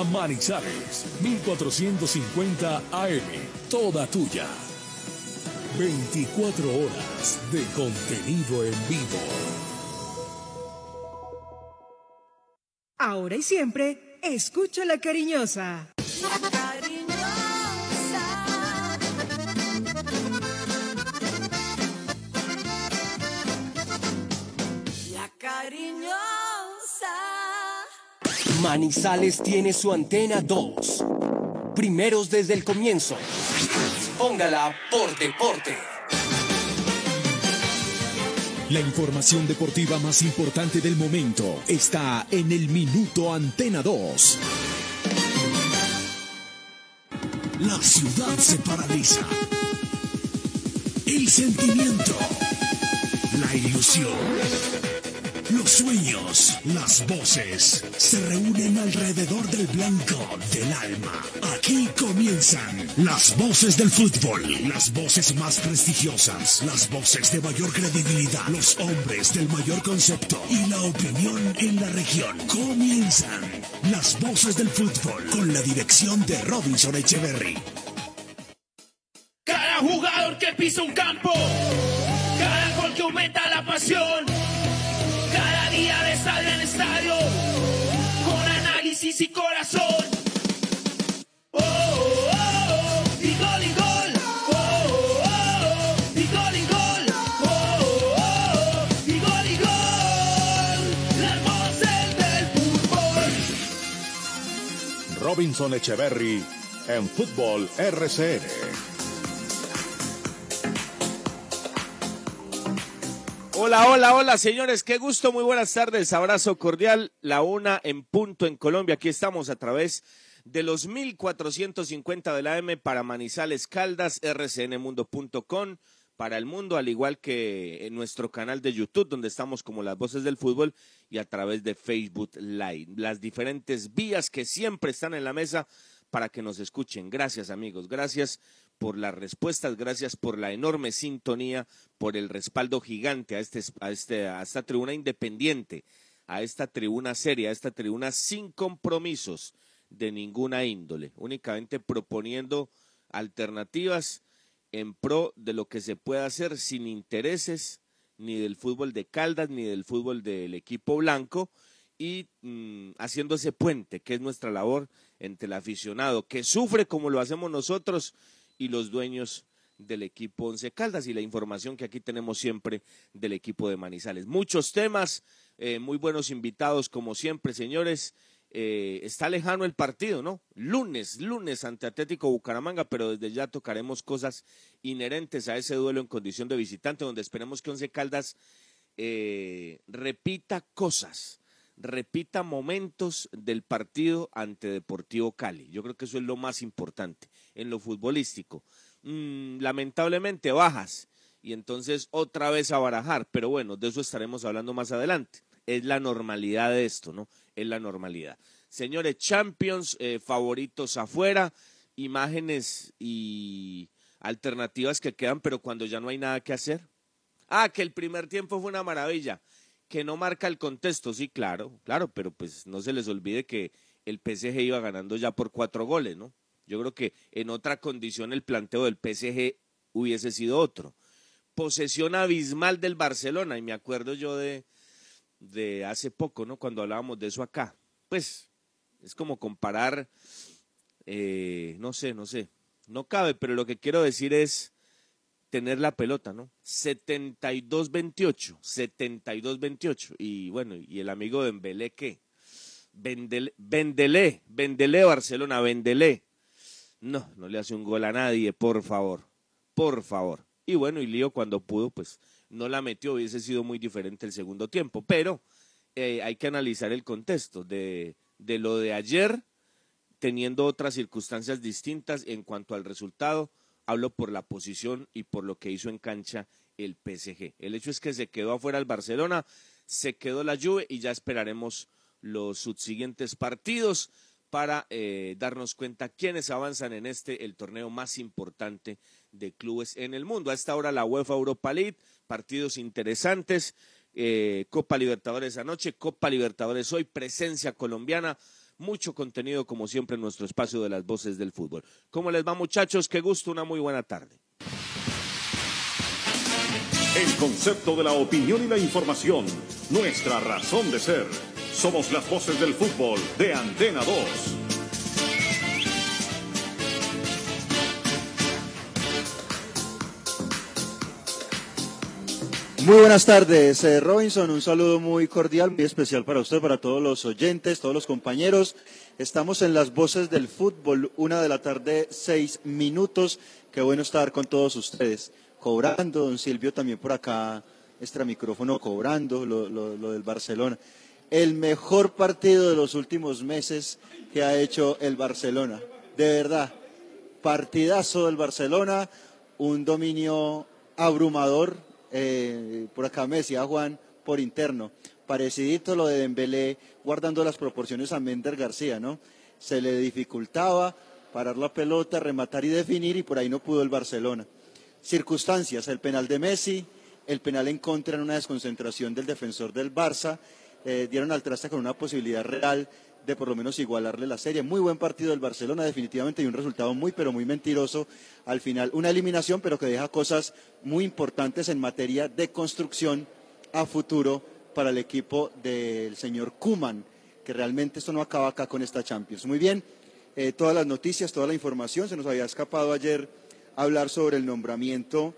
Manizales, 1450 AM, toda tuya. 24 horas de contenido en vivo. Ahora y siempre, escucha. La cariñosa. Manizales tiene su antena 2. Primeros desde el comienzo. Póngala por deporte. La información deportiva más importante del momento está en el Minuto Antena 2. La ciudad se paraliza. El sentimiento. La ilusión. Sueños, las voces se reúnen alrededor del blanco del alma. Aquí comienzan las voces del fútbol, las voces más prestigiosas, las voces de mayor credibilidad, los hombres del mayor concepto y la opinión en la región. Comienzan las voces del fútbol con la dirección de Robinson Echeverry. Cada jugador que pisa un campo, cada gol que aumenta la pasión, y corazón. Robinson Echeverry en Fútbol RCN. Hola, hola, hola, señores, qué gusto, muy buenas tardes, abrazo cordial, la una en punto en Colombia, aquí estamos a través de los 1450 de la M para Manizales Caldas, rcnmundo.com, para el mundo, al igual que en nuestro canal de YouTube, donde estamos como las voces del fútbol, y a través de Facebook Live, las diferentes vías que siempre están en la mesa para que nos escuchen. Gracias, amigos, gracias por las respuestas, gracias por la enorme sintonía, por el respaldo gigante a, este, a, este, a esta tribuna independiente, a esta tribuna seria, a esta tribuna sin compromisos de ninguna índole, únicamente proponiendo alternativas en pro de lo que se puede hacer sin intereses ni del fútbol de Caldas ni del fútbol del equipo blanco y mm, haciendo ese puente que es nuestra labor entre el aficionado que sufre como lo hacemos nosotros y los dueños del equipo Once Caldas y la información que aquí tenemos siempre del equipo de Manizales. Muchos temas, eh, muy buenos invitados como siempre, señores. Eh, está lejano el partido, ¿no? Lunes, lunes ante Atlético Bucaramanga, pero desde ya tocaremos cosas inherentes a ese duelo en condición de visitante, donde esperemos que Once Caldas eh, repita cosas, repita momentos del partido ante Deportivo Cali. Yo creo que eso es lo más importante en lo futbolístico. Mm, lamentablemente bajas y entonces otra vez a barajar, pero bueno, de eso estaremos hablando más adelante. Es la normalidad de esto, ¿no? Es la normalidad. Señores, Champions, eh, favoritos afuera, imágenes y alternativas que quedan, pero cuando ya no hay nada que hacer. Ah, que el primer tiempo fue una maravilla, que no marca el contexto, sí, claro, claro, pero pues no se les olvide que el PSG iba ganando ya por cuatro goles, ¿no? Yo creo que en otra condición el planteo del PSG hubiese sido otro. Posesión abismal del Barcelona, y me acuerdo yo de, de hace poco, ¿no? Cuando hablábamos de eso acá. Pues es como comparar, eh, no sé, no sé, no cabe, pero lo que quiero decir es tener la pelota, ¿no? 72-28, 72-28. Y bueno, ¿y el amigo de qué? Vendele, Vendelé, Vendelé Barcelona, Vendelé. No, no le hace un gol a nadie, por favor, por favor. Y bueno, y Lío cuando pudo, pues no la metió, hubiese sido muy diferente el segundo tiempo, pero eh, hay que analizar el contexto de, de lo de ayer, teniendo otras circunstancias distintas en cuanto al resultado. Hablo por la posición y por lo que hizo en cancha el PSG. El hecho es que se quedó afuera el Barcelona, se quedó la Juve y ya esperaremos los subsiguientes partidos para eh, darnos cuenta quiénes avanzan en este, el torneo más importante de clubes en el mundo. A esta hora la UEFA Europa League, partidos interesantes, eh, Copa Libertadores anoche, Copa Libertadores hoy, presencia colombiana mucho contenido como siempre en nuestro espacio de las voces del fútbol. ¿Cómo les va muchachos? Qué gusto, una muy buena tarde. El concepto de la opinión y la información, nuestra razón de ser. Somos las voces del fútbol de Antena 2. Muy buenas tardes, eh, Robinson. Un saludo muy cordial, muy especial para usted, para todos los oyentes, todos los compañeros. Estamos en las voces del fútbol, una de la tarde, seis minutos. Qué bueno estar con todos ustedes. Cobrando, don Silvio también por acá, extra micrófono cobrando lo, del Barcelona. El mejor partido de los últimos meses que ha hecho el Barcelona. De verdad, partidazo del Barcelona, un dominio abrumador, eh, por acá me decía Juan por interno, parecidito lo de Dembélé guardando las proporciones a Mender García, ¿no? Se le dificultaba parar la pelota, rematar y definir y por ahí no pudo el Barcelona. Circunstancias, el penal de Messi, el penal en contra en una desconcentración del defensor del Barça, eh, dieron al traste con una posibilidad real de por lo menos igualarle la serie. Muy buen partido del Barcelona, definitivamente, y un resultado muy, pero muy mentiroso al final. Una eliminación, pero que deja cosas muy importantes en materia de construcción a futuro para el equipo del señor Kuman, que realmente esto no acaba acá con esta Champions. Muy bien, eh, todas las noticias, toda la información. Se nos había escapado ayer hablar sobre el nombramiento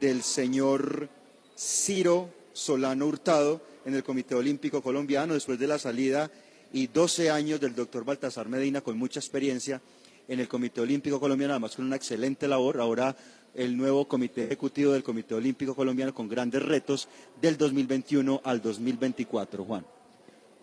del señor Ciro Solano Hurtado en el Comité Olímpico Colombiano después de la salida y 12 años del doctor Baltasar Medina con mucha experiencia en el Comité Olímpico Colombiano, además con una excelente labor. Ahora el nuevo Comité Ejecutivo del Comité Olímpico Colombiano con grandes retos del 2021 al 2024. Juan.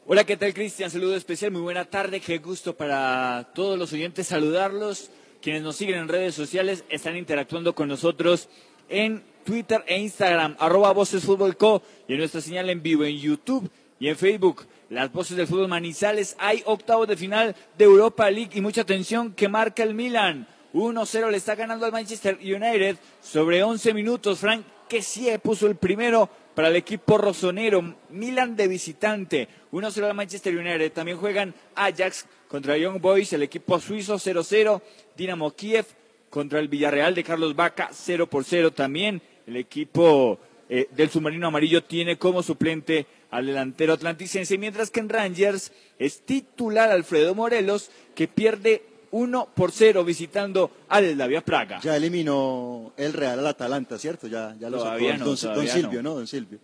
Hola, ¿qué tal Cristian? Saludo especial, muy buena tarde, qué gusto para todos los oyentes saludarlos. Quienes nos siguen en redes sociales están interactuando con nosotros en Twitter e Instagram, arroba Voces Fútbol Co. y en nuestra señal en vivo en YouTube y en Facebook. Las voces del fútbol Manizales. Hay octavos de final de Europa League y mucha atención que marca el Milan. 1-0 le está ganando al Manchester United sobre 11 minutos. Frank Kessie puso el primero para el equipo rosonero. Milan de visitante. 1-0 al Manchester United. También juegan Ajax contra Young Boys, el equipo suizo 0-0. Dinamo Kiev contra el Villarreal de Carlos Vaca 0 por 0 también. El equipo eh, del submarino amarillo tiene como suplente al delantero atlanticense, mientras que en Rangers es titular Alfredo Morelos, que pierde 1 por 0 visitando al Slavia Praga. Ya eliminó el Real al Atalanta, ¿cierto? Ya, ya lo Todavía sacó no, don, todavía don Silvio. ¿no? Don Silvio.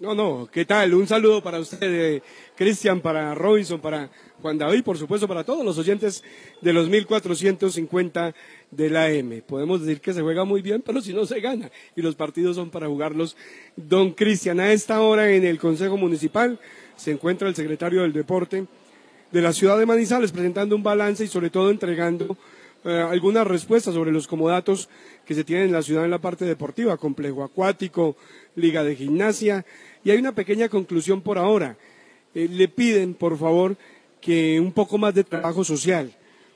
No, no, ¿qué tal? Un saludo para usted, eh, Cristian, para Robinson, para Juan David, por supuesto, para todos los oyentes de los 1450 de la M. Podemos decir que se juega muy bien, pero si no se gana. Y los partidos son para jugarlos. Don Cristian, a esta hora en el Consejo Municipal se encuentra el secretario del Deporte de la ciudad de Manizales presentando un balance y sobre todo entregando eh, algunas respuestas sobre los comodatos que se tienen en la ciudad en la parte deportiva, complejo acuático, liga de gimnasia, y hay una pequeña conclusión por ahora. Eh, le piden, por favor, que un poco más de trabajo social,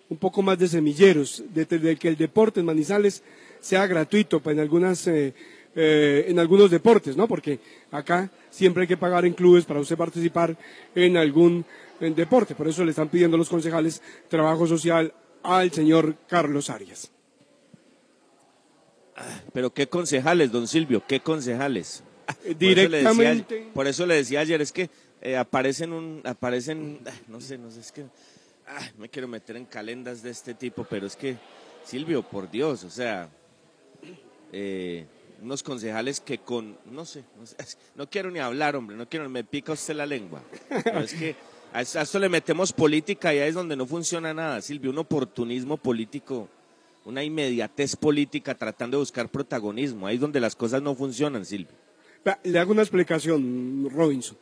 un poco más de semilleros, de, de que el deporte en Manizales sea gratuito en algunas eh, eh, en algunos deportes, ¿no? Porque acá siempre hay que pagar en clubes para usted participar en algún deporte. Por eso le están pidiendo los concejales trabajo social al señor Carlos Arias. Pero qué concejales, don Silvio, qué concejales. Por eso le decía-. Por eso le decía ayer, es que eh, aparecen un, aparecen, no sé, no sé, es que ah, me quiero meter en calendas de este tipo, pero es que, Silvio, por Dios, o sea, eh, unos concejales que con, no sé, no sé, no quiero ni hablar, hombre, no quiero, me pica usted la lengua. Pero es que a esto, a esto le metemos política y ahí es donde no funciona nada, Silvio, un oportunismo político, una inmediatez política tratando de buscar protagonismo, ahí es donde las cosas no funcionan, Silvio. Le hago una explicación, Robinson.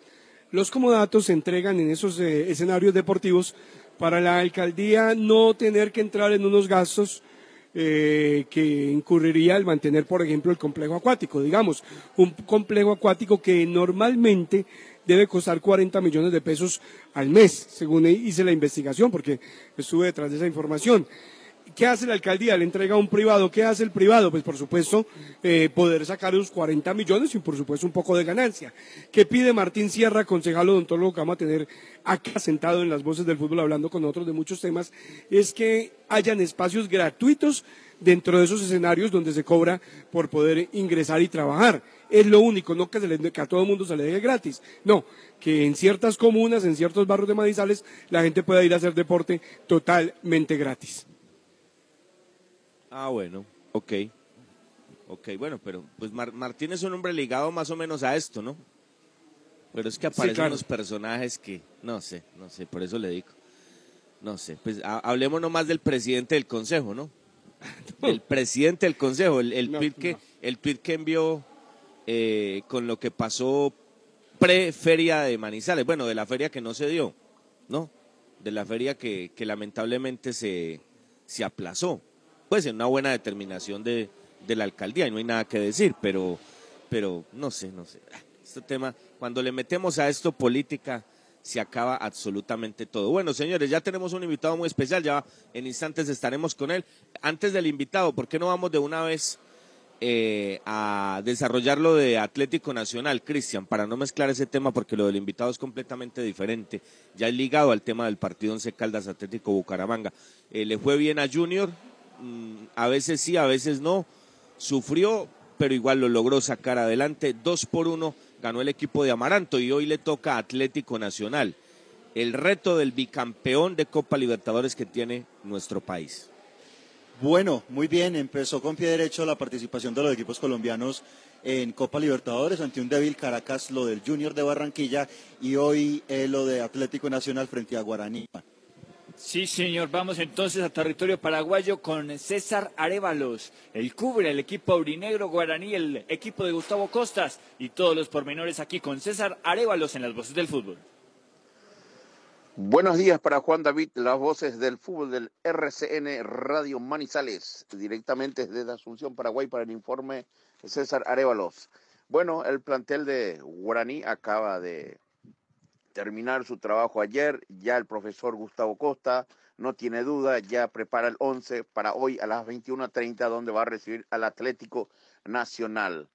Los comodatos se entregan en esos eh, escenarios deportivos para la alcaldía no tener que entrar en unos gastos eh, que incurriría el mantener, por ejemplo, el complejo acuático. Digamos, un complejo acuático que normalmente debe costar 40 millones de pesos al mes, según hice la investigación, porque estuve detrás de esa información. ¿Qué hace la alcaldía? Le entrega a un privado. ¿Qué hace el privado? Pues por supuesto eh, poder sacar los 40 millones y por supuesto un poco de ganancia. ¿Qué pide Martín Sierra, concejal odontólogo que vamos a tener acá sentado en las voces del fútbol hablando con nosotros de muchos temas? Es que hayan espacios gratuitos dentro de esos escenarios donde se cobra por poder ingresar y trabajar. Es lo único, no que, que a todo el mundo se le deje gratis. No, que en ciertas comunas, en ciertos barrios de Manizales, la gente pueda ir a hacer deporte totalmente gratis. Ah, bueno, ok. Ok, bueno, pero pues Mar- Martín es un hombre ligado más o menos a esto, ¿no? Pero es que aparecen claro. unos personajes que, no sé, no sé, por eso le digo. No sé, pues ha- hablemos nomás del presidente del consejo, ¿no? El presidente del consejo, el, el No, tuit que, no. el tuit que envió eh, con lo que pasó pre-feria de Manizales, bueno, de la feria que no se dio, ¿no? De la feria que, que lamentablemente se, se aplazó. Pues en una buena determinación de, de la alcaldía, y no hay nada que decir, pero, pero no sé, no sé. Este tema, cuando le metemos a esto política, se acaba absolutamente todo. Bueno, señores, ya tenemos un invitado muy especial, ya en instantes estaremos con él. Antes del invitado, ¿por qué no vamos de una vez eh, a desarrollar lo de Atlético Nacional, Cristian, para no mezclar ese tema porque lo del invitado es completamente diferente, ya es ligado al tema del partido Once Caldas Atlético Bucaramanga. Eh, le fue bien a Junior, a veces sí, a veces no, sufrió, pero igual lo logró sacar adelante, dos por uno ganó el equipo de Amaranto y hoy le toca a Atlético Nacional, el reto del bicampeón de Copa Libertadores que tiene nuestro país. Bueno, muy bien, empezó con pie derecho la participación de los equipos colombianos en Copa Libertadores ante un débil Caracas, lo del Junior de Barranquilla y hoy eh, lo de Atlético Nacional frente a Guaraní. Sí, señor. Vamos entonces a territorio paraguayo con César Arevalos. El cubre, el equipo aurinegro guaraní, el equipo de Gustavo Costas y todos los pormenores aquí con César Arevalos en las voces del fútbol. Buenos días para Juan David, las voces del fútbol del RCN Radio Manizales, directamente desde Asunción, Paraguay, para el informe César Arevalos. Bueno, el plantel de Guaraní acaba de terminar su trabajo ayer, ya el profesor Gustavo Costa no tiene duda, ya prepara el 11 para hoy a las 21.30, donde va a recibir al Atlético Nacional.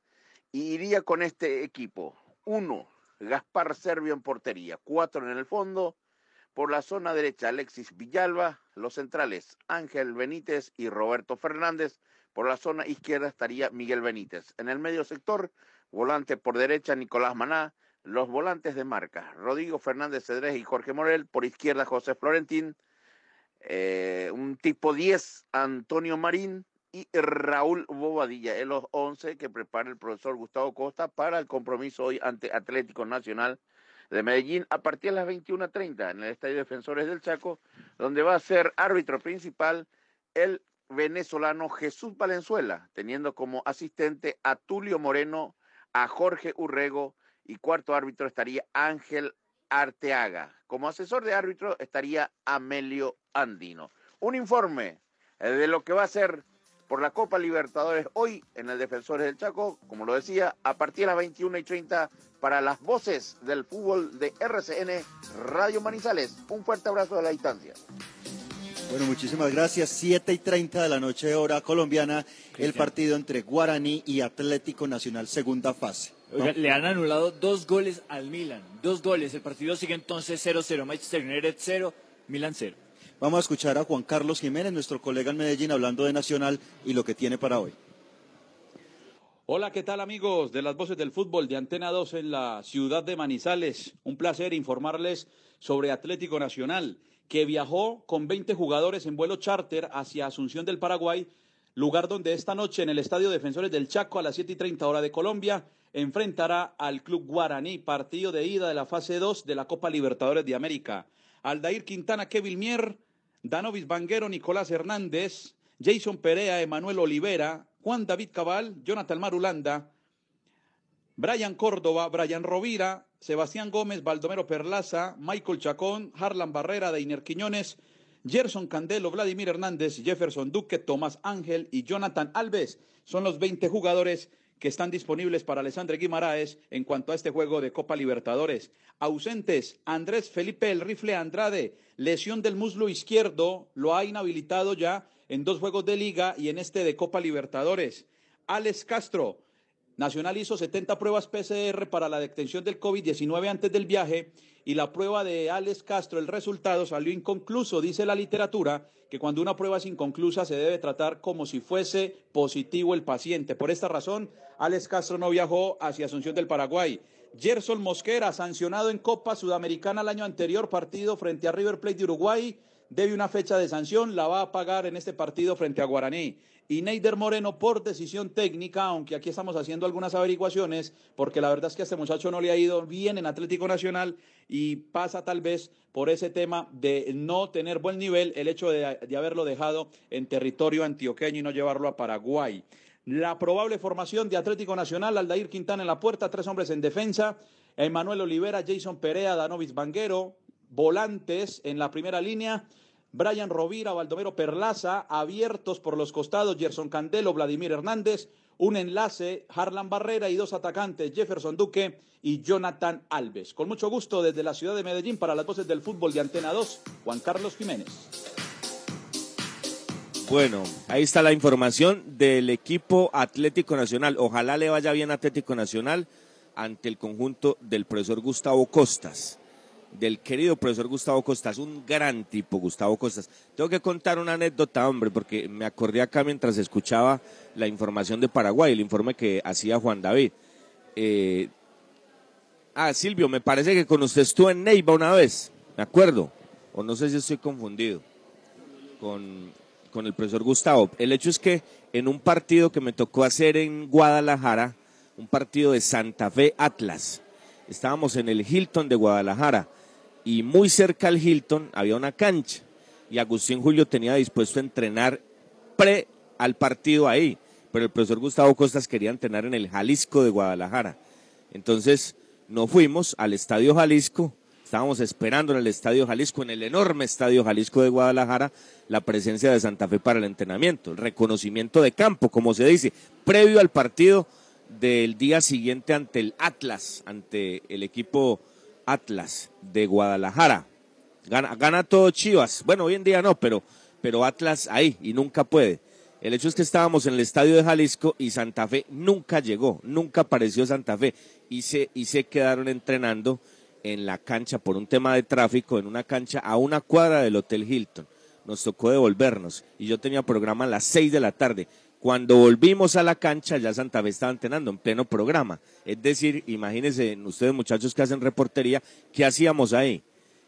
Y iría con este equipo. Uno, Gaspar Servio en portería, cuatro en el fondo, por la zona derecha, Alexis Villalba. Los centrales, Ángel Benítez y Roberto Fernández. Por la zona izquierda estaría Miguel Benítez. En el medio sector, volante por derecha, Nicolás Maná. Los volantes de marca, Rodrigo Fernández Cedrés y Jorge Morel. Por izquierda, José Florentín. Eh, un tipo 10, Antonio Marín. Y Raúl Bobadilla, en los 11 que prepara el profesor Gustavo Costa para el compromiso hoy ante Atlético Nacional de Medellín a partir de las 21.30 en el Estadio Defensores del Chaco, donde va a ser árbitro principal el venezolano Jesús Valenzuela, teniendo como asistente a Tulio Moreno, a Jorge Urrego y cuarto árbitro estaría Ángel Arteaga. Como asesor de árbitro estaría Amelio Andino. Un informe de lo que va a ser por la Copa Libertadores hoy en el Defensores del Chaco, como lo decía, a partir de las 21 y 30 para las voces del fútbol de RCN Radio Manizales. Un fuerte abrazo de la distancia. Bueno, muchísimas gracias. 7 y 30 de la noche, hora colombiana, el partido entre Guaraní y Atlético Nacional, segunda fase. ¿No? Oiga, le han anulado dos goles al Milan. Dos goles. El partido sigue entonces 0-0. Manchester United 0, Milan 0. Vamos a escuchar a Juan Carlos Jiménez, nuestro colega en Medellín, hablando de Nacional y lo que tiene para hoy. Hola, ¿qué tal amigos de las voces del fútbol de Antena 2 en la ciudad de Manizales? Un placer informarles sobre Atlético Nacional, que viajó con 20 jugadores en vuelo charter hacia Asunción del Paraguay, lugar donde esta noche en el Estadio Defensores del Chaco a las 7 y 30 hora de Colombia enfrentará al Club Guaraní, partido de ida de la fase 2 de la Copa Libertadores de América. Aldair Quintana, Kevin Mier, Danovis Vanguero, Nicolás Hernández, Jason Perea, Emanuel Olivera, Juan David Cabal, Jonathan Marulanda, Brian Córdoba, Brian Rovira, Sebastián Gómez, Baldomero Perlaza, Michael Chacón, Harlan Barrera, Deiner Quiñones, Gerson Candelo, Vladimir Hernández, Jefferson Duque, Tomás Ángel y Jonathan Alves. Son los 20 jugadores que están disponibles para Alessandre Guimaraes en cuanto a este juego de Copa Libertadores. Ausentes, Andrés Felipe El Rifle Andrade, lesión del muslo izquierdo, lo ha inhabilitado ya en dos juegos de liga y en este de Copa Libertadores. Alex Castro, Nacional hizo 70 pruebas PCR para la detención del COVID-19 antes del viaje y la prueba de Alex Castro, el resultado salió inconcluso. Dice la literatura que cuando una prueba es inconclusa se debe tratar como si fuese positivo el paciente. Por esta razón, Alex Castro no viajó hacia Asunción del Paraguay. Gerson Mosquera, sancionado en Copa Sudamericana el año anterior, partido frente a River Plate de Uruguay, debe una fecha de sanción, la va a pagar en este partido frente a Guaraní. Y Neider Moreno por decisión técnica, aunque aquí estamos haciendo algunas averiguaciones, porque la verdad es que a este muchacho no le ha ido bien en Atlético Nacional y pasa tal vez por ese tema de no tener buen nivel, el hecho de, de haberlo dejado en territorio antioqueño y no llevarlo a Paraguay. La probable formación de Atlético Nacional, Aldair Quintana en la puerta, tres hombres en defensa, Emanuel Olivera, Jason Perea, Danovis Banguero, volantes en la primera línea, Brian Rovira, Baldomero Perlaza, abiertos por los costados, Gerson Candelo, Vladimir Hernández, un enlace, Harlan Barrera y dos atacantes, Jefferson Duque y Jonathan Alves. Con mucho gusto desde la ciudad de Medellín para las voces del fútbol de Antena 2, Juan Carlos Jiménez. Bueno, ahí está la información del equipo Atlético Nacional. Ojalá le vaya bien Atlético Nacional ante el conjunto del profesor Gustavo Costas, del querido profesor Gustavo Costas, un gran tipo, Gustavo Costas. Tengo que contar una anécdota, hombre, porque me acordé acá mientras escuchaba la información de Paraguay, el informe que hacía Juan David. Eh, ah, Silvio, me parece que con usted estuvo en Neiva una vez, me acuerdo, o no sé si estoy confundido con, con el profesor Gustavo. El hecho es que en un partido que me tocó hacer en Guadalajara, un partido de Santa Fe Atlas, estábamos en el Hilton de Guadalajara y muy cerca al Hilton había una cancha y Agustín Julio tenía dispuesto a entrenar pre al partido ahí, pero el profesor Gustavo Costas quería entrenar en el Jalisco de Guadalajara. Entonces no fuimos al Estadio Jalisco, estábamos esperando en el Estadio Jalisco, en el enorme Estadio Jalisco de Guadalajara, la presencia de Santa Fe para el entrenamiento, el reconocimiento de campo, como se dice, previo al partido del día siguiente ante el Atlas, ante el equipo Atlas de Guadalajara. Gana, gana todo Chivas. Bueno, hoy en día no, pero, pero Atlas ahí y nunca puede. El hecho es que estábamos en el estadio de Jalisco y Santa Fe nunca llegó, nunca apareció Santa Fe y se, y se quedaron entrenando en la cancha por un tema de tráfico, en una cancha a una cuadra del Hotel Hilton. Nos tocó devolvernos y yo tenía programa a las seis de la tarde. Cuando volvimos a la cancha, ya Santa Fe estaba entrenando en pleno programa. Es decir, imagínense ustedes muchachos que hacen reportería, ¿qué hacíamos ahí?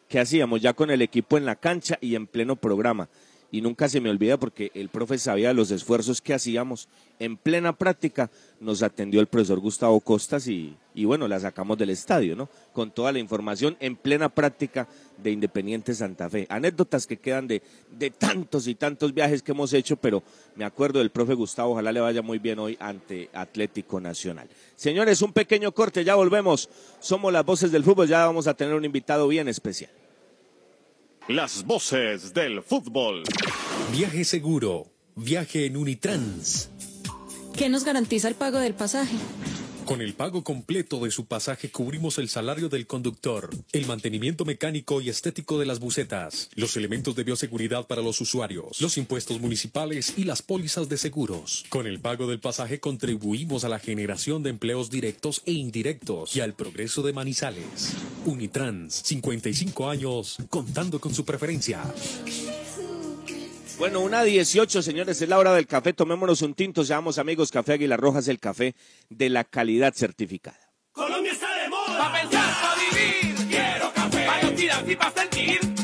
¿Qué hacíamos ya con el equipo en la cancha y en pleno programa? Y nunca se me olvida porque el profe sabía los esfuerzos que hacíamos. En plena práctica nos atendió el profesor Gustavo Costas y, y bueno, la sacamos del estadio, ¿no? Con toda la información en plena práctica de Independiente Santa Fe. Anécdotas que quedan de, de tantos y tantos viajes que hemos hecho, pero me acuerdo del profe Gustavo, ojalá le vaya muy bien hoy ante Atlético Nacional. Señores, un pequeño corte, ya volvemos. Somos las voces del fútbol, ya vamos a tener un invitado bien especial. Las voces del fútbol. Viaje seguro. Viaje en Unitrans. ¿Qué nos garantiza el pago del pasaje? Con el pago completo de su pasaje cubrimos el salario del conductor, el mantenimiento mecánico y estético de las bucetas, los elementos de bioseguridad para los usuarios, los impuestos municipales y las pólizas de seguros. Con el pago del pasaje contribuimos a la generación de empleos directos e indirectos y al progreso de Manizales. Unitrans, 55 años, contando con su preferencia. Bueno, una 18, señores, es la hora del café. Tomémonos un tinto, seamos amigos. Café Águila Rojas, el café de la calidad certificada. Colombia está de moda. Pa' pensar, pa' vivir. Quiero café. Para y pa' sentir.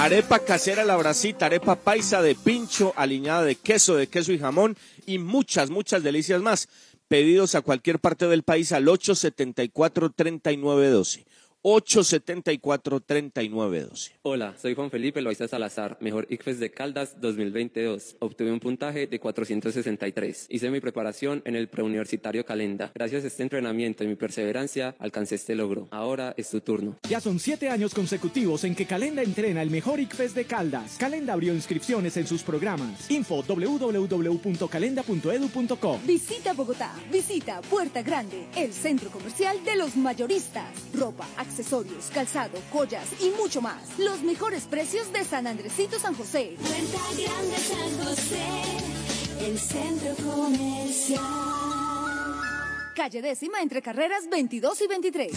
Arepa casera la bracita, arepa paisa de pincho, aliñada de queso, de queso y jamón y muchas, muchas delicias más. Pedidos a cualquier parte del país al 874-3912. 874-3912. Hola, soy Juan Felipe Loaiza Salazar, mejor ICFES de Caldas 2022. Obtuve un puntaje de 463. Hice mi preparación en el preuniversitario Calenda. Gracias a este entrenamiento y mi perseverancia, alcancé este logro. Ahora es tu turno. Ya son siete años consecutivos en que Calenda entrena el mejor ICFES de Caldas. Calenda abrió inscripciones en sus programas. Info www.calenda.edu.co. Visita Bogotá, visita Puerta Grande, el centro comercial de los mayoristas. Ropa, accesorios, calzado, joyas y mucho más. Los mejores precios de San Andresito San José. Puerta Grande San José, el centro comercial. Calle décima entre carreras 22 y 23.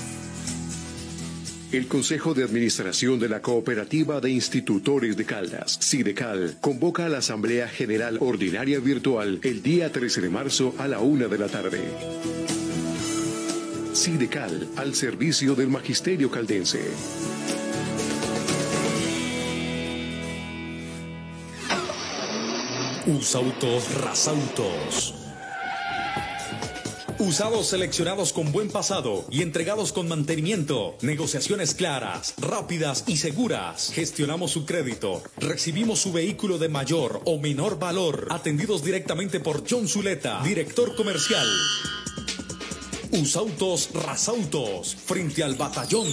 El Consejo de Administración de la Cooperativa de Institutores de Caldas, SIDECAL, convoca a la Asamblea General Ordinaria Virtual el día 13 de marzo a la una de la tarde. SIDECAL, al servicio del Magisterio Caldense. Usautos Rasautos. Usados seleccionados con buen pasado y entregados con mantenimiento. Negociaciones claras, rápidas y seguras. Gestionamos su crédito. Recibimos su vehículo de mayor o menor valor. Atendidos directamente por John Zuleta, director comercial. Usautos Rasautos, frente al batallón.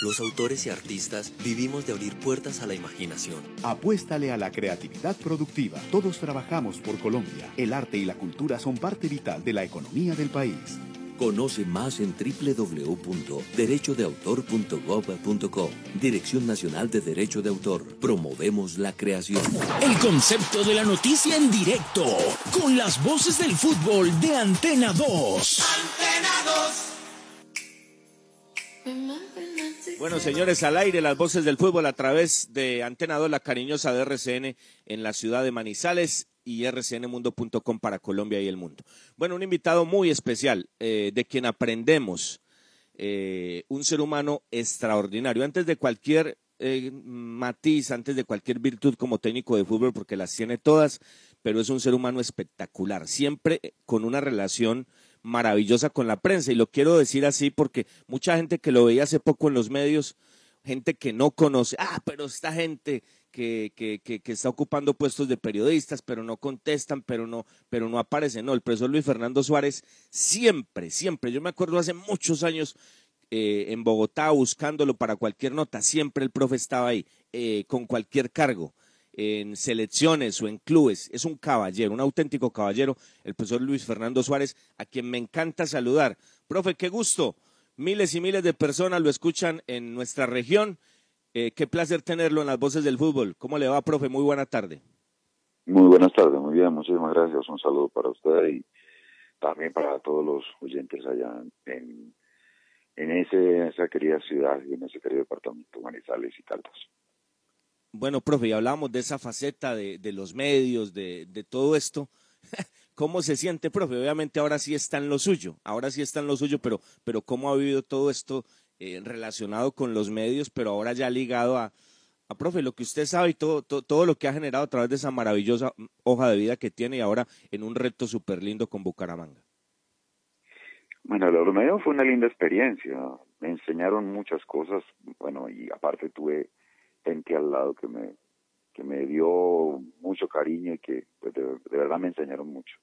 Los autores y artistas vivimos de abrir puertas a la imaginación. Apuéstale a la creatividad productiva. Todos trabajamos por Colombia. El arte y la cultura son parte vital de la economía del país. Conoce más en www.derechodeautor.gov.co. Dirección Nacional de Derecho de Autor. Promovemos la creación. El concepto de la noticia en directo. Con las voces del fútbol de Antena 2. Antena 2. Bueno, señores, al aire las voces del fútbol a través de Antena 2, la cariñosa de RCN en la ciudad de Manizales y rcnmundo.com para Colombia y el mundo. Bueno, un invitado muy especial, eh, de quien aprendemos, eh, un ser humano extraordinario. Antes de cualquier eh, matiz, antes de cualquier virtud como técnico de fútbol, porque las tiene todas, pero es un ser humano espectacular, siempre con una relación maravillosa con la prensa. Y lo quiero decir así porque mucha gente que lo veía hace poco en los medios, gente que no conoce, ah, pero esta gente que, que, que, que está ocupando puestos de periodistas, pero no contestan, pero no, pero no aparecen. No, el profesor Luis Fernando Suárez siempre, siempre, yo me acuerdo hace muchos años eh, en Bogotá buscándolo para cualquier nota, siempre el profe estaba ahí, eh, con cualquier cargo en selecciones o en clubes. Es un caballero, un auténtico caballero, el profesor Luis Fernando Suárez, a quien me encanta saludar. Profe, qué gusto. Miles y miles de personas lo escuchan en nuestra región. Eh, qué placer tenerlo en las voces del fútbol. ¿Cómo le va, profe? Muy buena tarde. Muy buenas tardes, muy bien, muchísimas gracias. Un saludo para usted y también para todos los oyentes allá en, en ese, esa querida ciudad y en ese querido departamento, Manizales y Caldas. Bueno, profe, y hablábamos de esa faceta de, de los medios, de, de, todo esto. ¿Cómo se siente, profe? Obviamente ahora sí está en lo suyo, ahora sí está en lo suyo, pero, pero ¿cómo ha vivido todo esto eh, relacionado con los medios, pero ahora ya ligado a, a profe, lo que usted sabe y todo, todo, todo, lo que ha generado a través de esa maravillosa hoja de vida que tiene y ahora en un reto súper lindo con Bucaramanga? Bueno, los medios fue una linda experiencia. Me enseñaron muchas cosas, bueno, y aparte tuve gente al lado que me que me dio mucho cariño y que pues de, de, verdad me enseñaron mucho.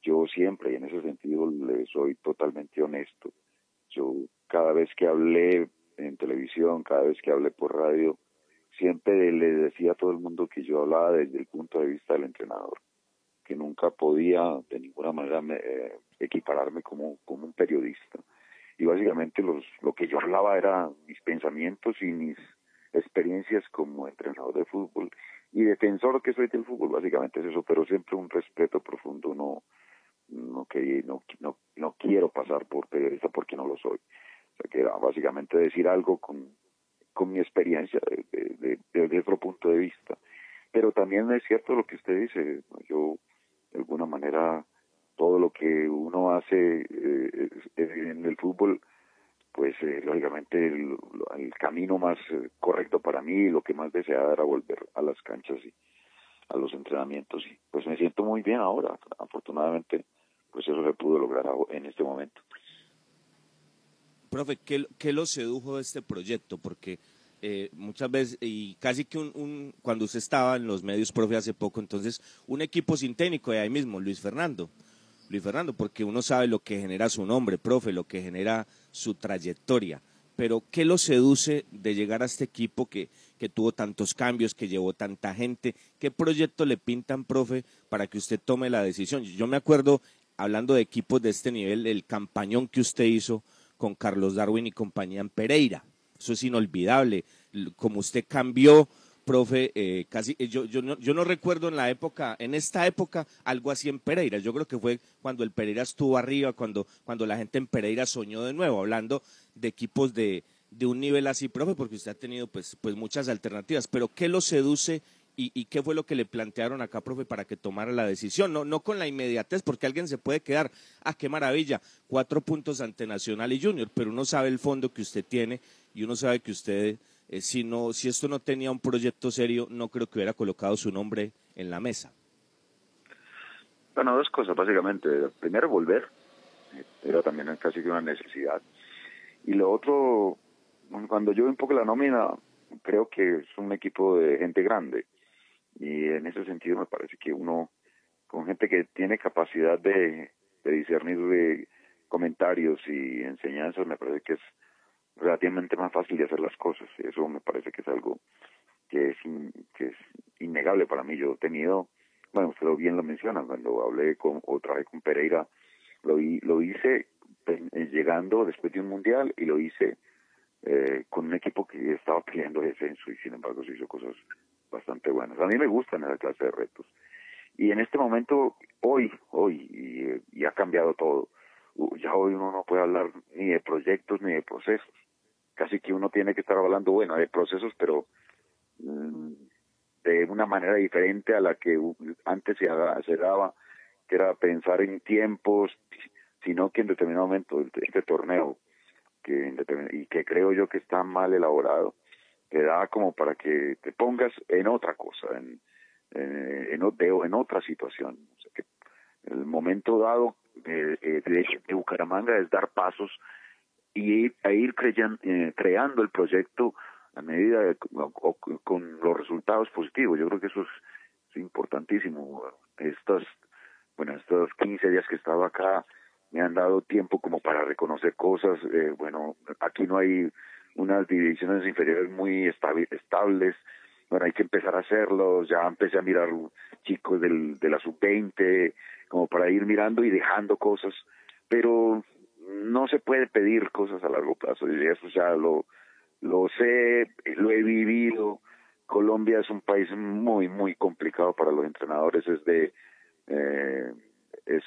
Yo siempre, y en ese sentido, le soy totalmente honesto. Yo cada vez que hablé en televisión, cada vez que hablé por radio, siempre le decía a todo el mundo que yo hablaba desde el punto de vista del entrenador, que nunca podía de ninguna manera me, eh, equipararme como, como un periodista. Y básicamente los, lo que yo hablaba era mis pensamientos y mis experiencias como entrenador de fútbol y defensor que soy del fútbol, básicamente es eso, pero siempre un respeto profundo, no no que no, no, no quiero pasar por periodista porque no lo soy. O sea, que era básicamente decir algo con, con mi experiencia de, de, de, de otro punto de vista. Pero también es cierto lo que usted dice, yo de alguna manera todo lo que uno hace eh, en el fútbol pues eh, lógicamente el, el, camino más eh, correcto para mí, lo que más deseaba era volver a las canchas y a los entrenamientos y pues me siento muy bien ahora, afortunadamente pues eso se pudo lograr en este momento. Profe, ¿qué, qué lo sedujo de este proyecto? Porque eh, muchas veces, y casi que un, un, cuando usted estaba en los medios, profe, hace poco, entonces, un equipo sin técnico de ahí mismo, Luis Fernando. Luis Fernando, porque uno sabe lo que genera su nombre, profe, lo que genera su trayectoria. Pero, ¿qué lo seduce de llegar a este equipo que, que tuvo tantos cambios, que llevó tanta gente? ¿Qué proyecto le pintan, profe, para que usted tome la decisión? Yo me acuerdo, hablando de equipos de este nivel, el campañón que usted hizo con Carlos Darwin y compañía en Pereira eso es inolvidable. Como usted cambió, profe, eh, casi, eh, yo, yo, no, yo no recuerdo en la época, en esta época, algo así en Pereira. Yo creo que fue cuando el Pereira estuvo arriba, cuando, cuando la gente en Pereira soñó de nuevo, hablando de equipos de, de un nivel así, profe, porque usted ha tenido pues, pues muchas alternativas. Pero ¿qué lo seduce y, qué fue lo que le plantearon acá, profe, para que tomara la decisión? No, no con la inmediatez, porque alguien se puede quedar, ah, qué maravilla, cuatro puntos ante Nacional y Junior, pero uno sabe el fondo que usted tiene y uno sabe que usted, eh, si, no, si esto no tenía un proyecto serio, no creo que hubiera colocado su nombre en la mesa. Bueno, dos cosas básicamente. Primero, volver, era también casi que una necesidad. Y lo otro, cuando yo veo un poco la nómina, creo que es un equipo de gente grande. Y en ese sentido me parece que uno, con gente que tiene capacidad de, discernir de comentarios y enseñanzas, me parece que es relativamente más fácil de hacer las cosas. Eso me parece que es algo que es, que es innegable para mí. Yo he tenido, bueno, usted lo bien lo menciona, cuando hablé con, o trabajé con Pereira, lo, lo hice llegando después de un mundial y lo hice eh, con un equipo que estaba peleando descenso y sin embargo se hizo cosas bastante buenas. A mí me gustan esa clase de retos. Y en este momento, hoy, hoy, y, ha cambiado todo. Ya hoy uno no puede hablar ni de proyectos ni de procesos casi que uno tiene que estar hablando, bueno, de procesos, pero mm, de una manera diferente a la que antes se, se daba, que era pensar en tiempos, sino que en determinado momento este torneo, que y que creo yo que está mal elaborado, te da como para que te pongas en otra cosa, en, en, en, otra situación. O sea que el momento dado de, eh, de, de Bucaramanga es dar pasos y a ir eh, creando el proyecto a medida de, con los resultados positivos. Yo creo que eso es, importantísimo. Estas, bueno, estos 15 días que he estado acá me han dado tiempo como para reconocer cosas. Eh, bueno, aquí no hay unas divisiones inferiores muy estables. Bueno, hay que empezar a hacerlos. Ya empecé a mirar chicos del, de la sub-20, como para ir mirando y dejando cosas. Pero no se puede pedir cosas a largo plazo y eso ya lo lo sé, lo he vivido. Colombia es un país muy muy complicado para los entrenadores, es de eh, es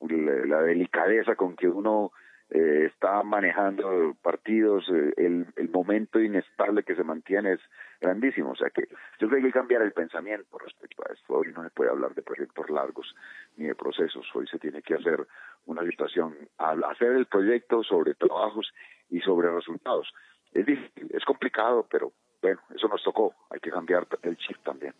la delicadeza con que uno eh, está manejando partidos, eh, el, momento inestable que se mantiene es grandísimo. O sea que yo creo que hay que cambiar el pensamiento respecto a esto. Hoy no se puede hablar de proyectos largos ni de procesos. Hoy se tiene que hacer una situación, hacer el proyecto sobre trabajos y sobre resultados. Es difícil, es complicado, pero bueno, eso nos tocó. Hay que cambiar el chip también.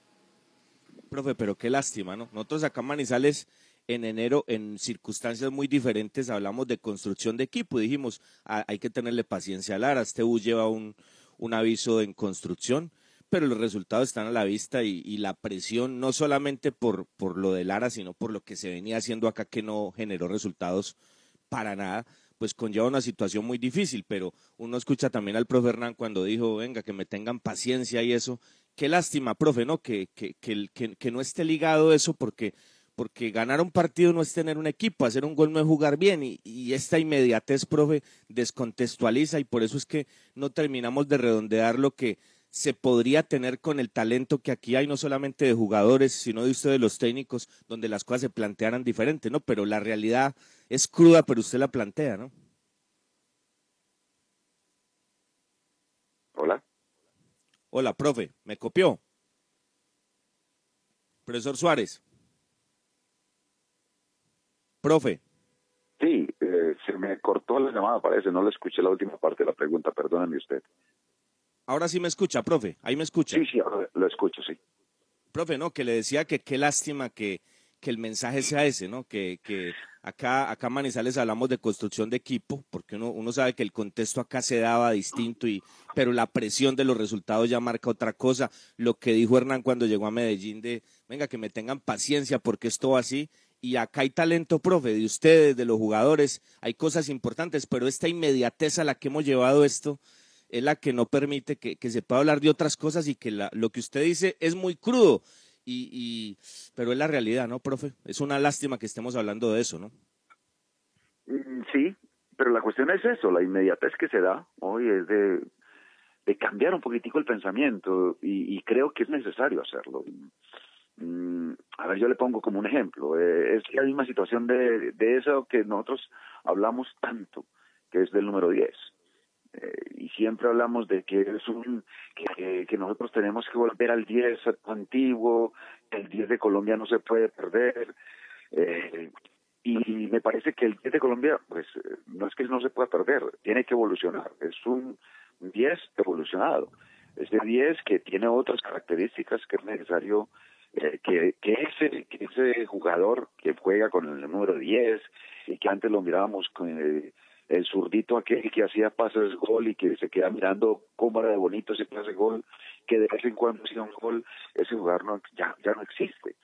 Profe, pero qué lástima, ¿no? Nosotros acá en Manizales en enero en circunstancias muy diferentes hablamos de construcción de equipo. Dijimos, ah, hay que tenerle paciencia a Lara. Este bus lleva un, un aviso en construcción, pero los resultados están a la vista y, la presión, no solamente por, por lo de Lara, sino por lo que se venía haciendo acá que no generó resultados para nada, pues conlleva una situación muy difícil. Pero uno escucha también al profe Hernán cuando dijo, venga, que me tengan paciencia y eso. Qué lástima, profe, ¿no? Que, que, que, que no esté ligado eso porque porque ganar un partido no es tener un equipo, hacer un gol no es jugar bien y, esta inmediatez, profe, descontextualiza y por eso es que no terminamos de redondear lo que se podría tener con el talento que aquí hay, no solamente de jugadores, sino de ustedes los técnicos, donde las cosas se plantearan diferente, ¿no? Pero la realidad es cruda, pero usted la plantea, ¿no? Hola. Hola, profe, ¿me copió? Profesor Suárez. Profe. Sí, eh, se me cortó la llamada, parece, no le escuché la última parte de la pregunta, perdóneme usted. Ahora sí me escucha, profe, ahí me escucha. Sí, sí, ahora lo escucho, sí. Profe, no, que le decía que qué lástima que, que el mensaje sea ese, ¿no? Que, que acá, acá en Manizales hablamos de construcción de equipo, porque uno, uno sabe que el contexto acá se daba distinto, y, pero la presión de los resultados ya marca otra cosa. Lo que dijo Hernán cuando llegó a Medellín de, venga, que me tengan paciencia porque esto va así. Y acá hay talento, profe, de ustedes, de los jugadores, hay cosas importantes, pero esta inmediatez a la que hemos llevado esto es la que no permite que, se pueda hablar de otras cosas y que lo que usted dice es muy crudo y, pero es la realidad, ¿no, profe? Es una lástima que estemos hablando de eso, ¿no? Mm, Sí, pero la cuestión es eso, la inmediatez que se da hoy es de, de cambiar un poquitico el pensamiento y, y creo que es necesario hacerlo. Mm, a ver, yo le pongo como un ejemplo, eh, es la misma situación de, eso que nosotros hablamos tanto, que es del número 10. Eh, y siempre hablamos de que es un que, nosotros tenemos que volver al 10 antiguo, el 10 de Colombia no se puede perder. Eh, y me parece que el 10 de Colombia, pues no es que no se pueda perder, tiene que evolucionar. Es un 10 evolucionado. Es de 10 que tiene otras características que es necesario eh, que, que, ese, que ese jugador que juega con el número 10 y que antes lo mirábamos con el, el zurdito aquel que hacía pases gol y que se queda mirando cómo era de bonito ese pase gol, que de vez en cuando hacía un gol, ese jugador no, ya, ya no existe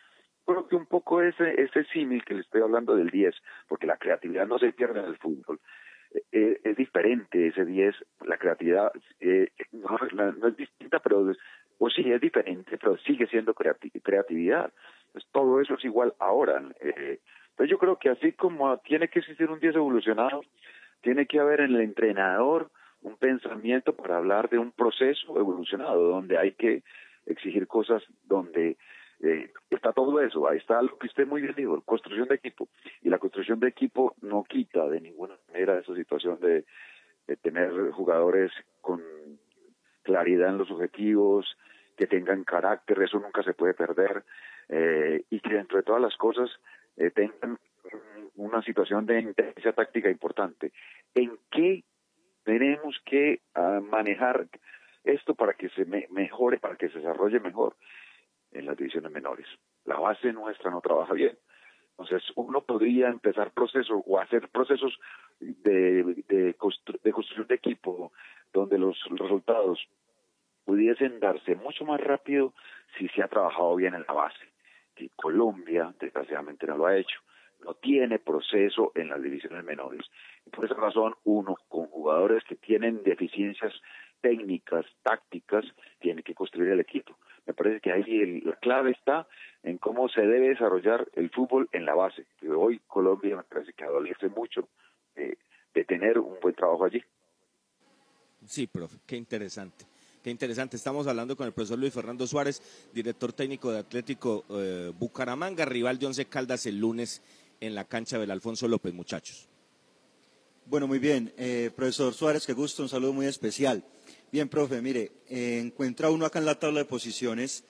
creo que un poco ese, ese símil que le estoy hablando del 10, porque la creatividad no se pierde en el fútbol. Es diferente ese 10, la creatividad eh, no, es distinta, pero, o sí, es diferente, pero sigue siendo creati creatividad. Pues todo eso es igual ahora. Eh, entonces yo creo que así como tiene que existir un 10 evolucionado, tiene que haber en el entrenador un pensamiento para hablar de un proceso evolucionado, donde hay que exigir cosas, donde eh, está todo eso, ahí está lo que usted muy bien dijo, construcción de equipo. Y la construcción de equipo no quita de ninguna manera esa situación de, tener jugadores con claridad en los objetivos, que tengan carácter, eso nunca se puede perder, eh, y que dentro de todas las cosas eh, tengan una situación de inteligencia táctica importante. ¿En qué tenemos que uh, manejar esto para que se me mejore, para que se desarrolle mejor? En las divisiones menores. La base nuestra no trabaja bien. Entonces, uno podría empezar procesos o hacer procesos de, de, constru de construcción de equipo donde los resultados pudiesen darse mucho más rápido si se ha trabajado bien en la base. Y Colombia, desgraciadamente, no lo ha hecho. No tiene proceso en las divisiones menores. Por esa razón, uno, con jugadores que tienen deficiencias técnicas, tácticas, tiene que construir el equipo. Me parece que ahí el, la clave está en cómo se debe desarrollar el fútbol en la base. Hoy Colombia me parece que adolece mucho de, de tener un buen trabajo allí. Sí, profe, qué interesante. Qué interesante. Estamos hablando con el profesor Luis Fernando Suárez, director técnico de Atlético eh, Bucaramanga, rival de Once Caldas el lunes en la cancha del Alfonso López, muchachos. Bueno, muy bien. Eh, profesor Suárez, qué gusto, un saludo muy especial. Bien, profe, mire, eh, encuentra uno acá en la tabla de posiciones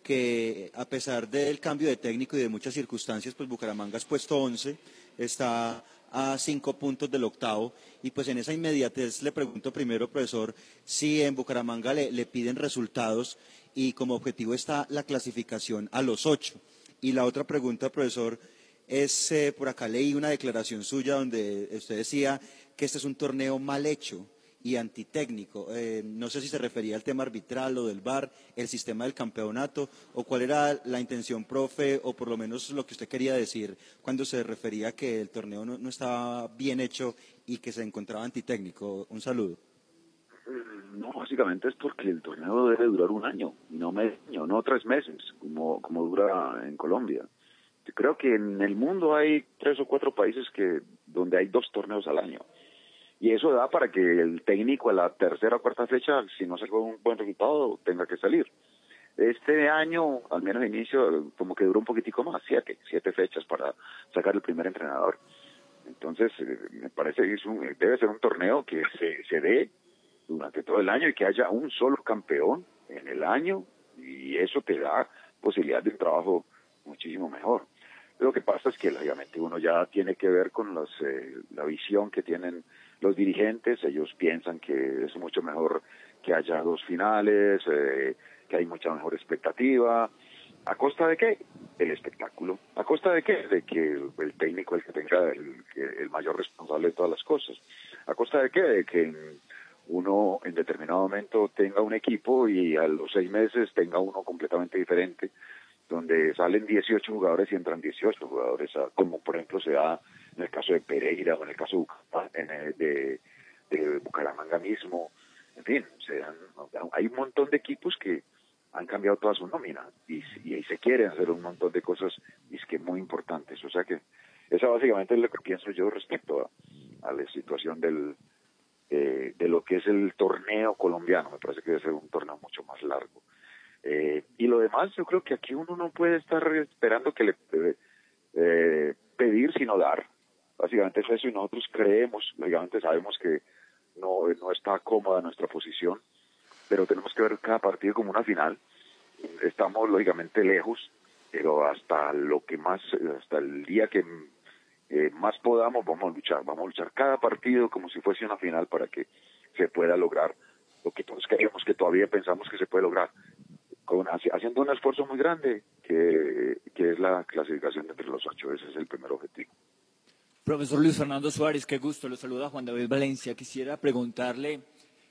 que a pesar del cambio de técnico y de muchas circunstancias, pues Bucaramanga es puesto 11, está a cinco puntos del octavo. Y pues en esa inmediatez le pregunto primero, profesor, si en Bucaramanga le, piden resultados y como objetivo está la clasificación a los ocho. Y la otra pregunta, profesor, es, eh, por acá leí una declaración suya donde usted decía que este es un torneo mal hecho y antitécnico. Eh, no sé si se refería al tema arbitral o del VAR, el sistema del campeonato, o cuál era la intención, profe, o por lo menos lo que usted quería decir cuando se refería que el torneo no, no estaba bien hecho y que se encontraba antitécnico. Un saludo. No, básicamente es porque el torneo debe durar un año, no medio, no tres meses, como, como dura en Colombia. Creo que en el mundo hay tres o cuatro países que donde hay dos torneos al año y eso da para que el técnico a la tercera o cuarta fecha, si no sacó un buen resultado, tenga que salir. Este año, al menos de inicio, como que duró un poquitico más, siete, siete fechas para sacar el primer entrenador. Entonces, eh, me parece que es un, debe ser un torneo que se, se dé durante todo el año y que haya un solo campeón en el año y eso te da posibilidad de un trabajo muchísimo mejor. Lo que pasa es que, obviamente, uno ya tiene que ver con los, eh, la visión que tienen los dirigentes. Ellos piensan que es mucho mejor que haya dos finales, eh, que hay mucha mejor expectativa. ¿A costa de qué? El espectáculo. ¿A costa de qué? De que el, técnico es el que tenga el, el, mayor responsable de todas las cosas. ¿A costa de qué? De que uno en determinado momento tenga un equipo y a los seis meses tenga uno completamente diferente, donde salen 18 jugadores y entran 18 jugadores, como por ejemplo se da en el caso de Pereira o en el caso de, Bucaramanga mismo. En fin, se dan, hay un montón de equipos que han cambiado toda su nómina y, y, se quieren hacer un montón de cosas y es que muy importantes. O sea que esa básicamente es lo que pienso yo respecto a, la situación del, eh, de lo que es el torneo colombiano. Me parece que debe ser un torneo mucho más largo. Eh, y lo demás, yo creo que aquí uno no puede estar esperando que le eh, pedir sino dar. Básicamente es eso y nosotros creemos, lógicamente sabemos que no, no está cómoda nuestra posición pero tenemos que ver cada partido como una final. Estamos lógicamente lejos, pero hasta lo que más, hasta el día que eh, más podamos, vamos a luchar, vamos a luchar cada partido como si fuese una final para que se pueda lograr lo que todos queremos, que todavía pensamos que se puede lograr, con, haciendo un esfuerzo muy grande, que, que es la clasificación entre los ocho, ese es el primer objetivo. Profesor Luis Fernando Suárez, qué gusto, lo saluda Juan David Valencia. Quisiera preguntarle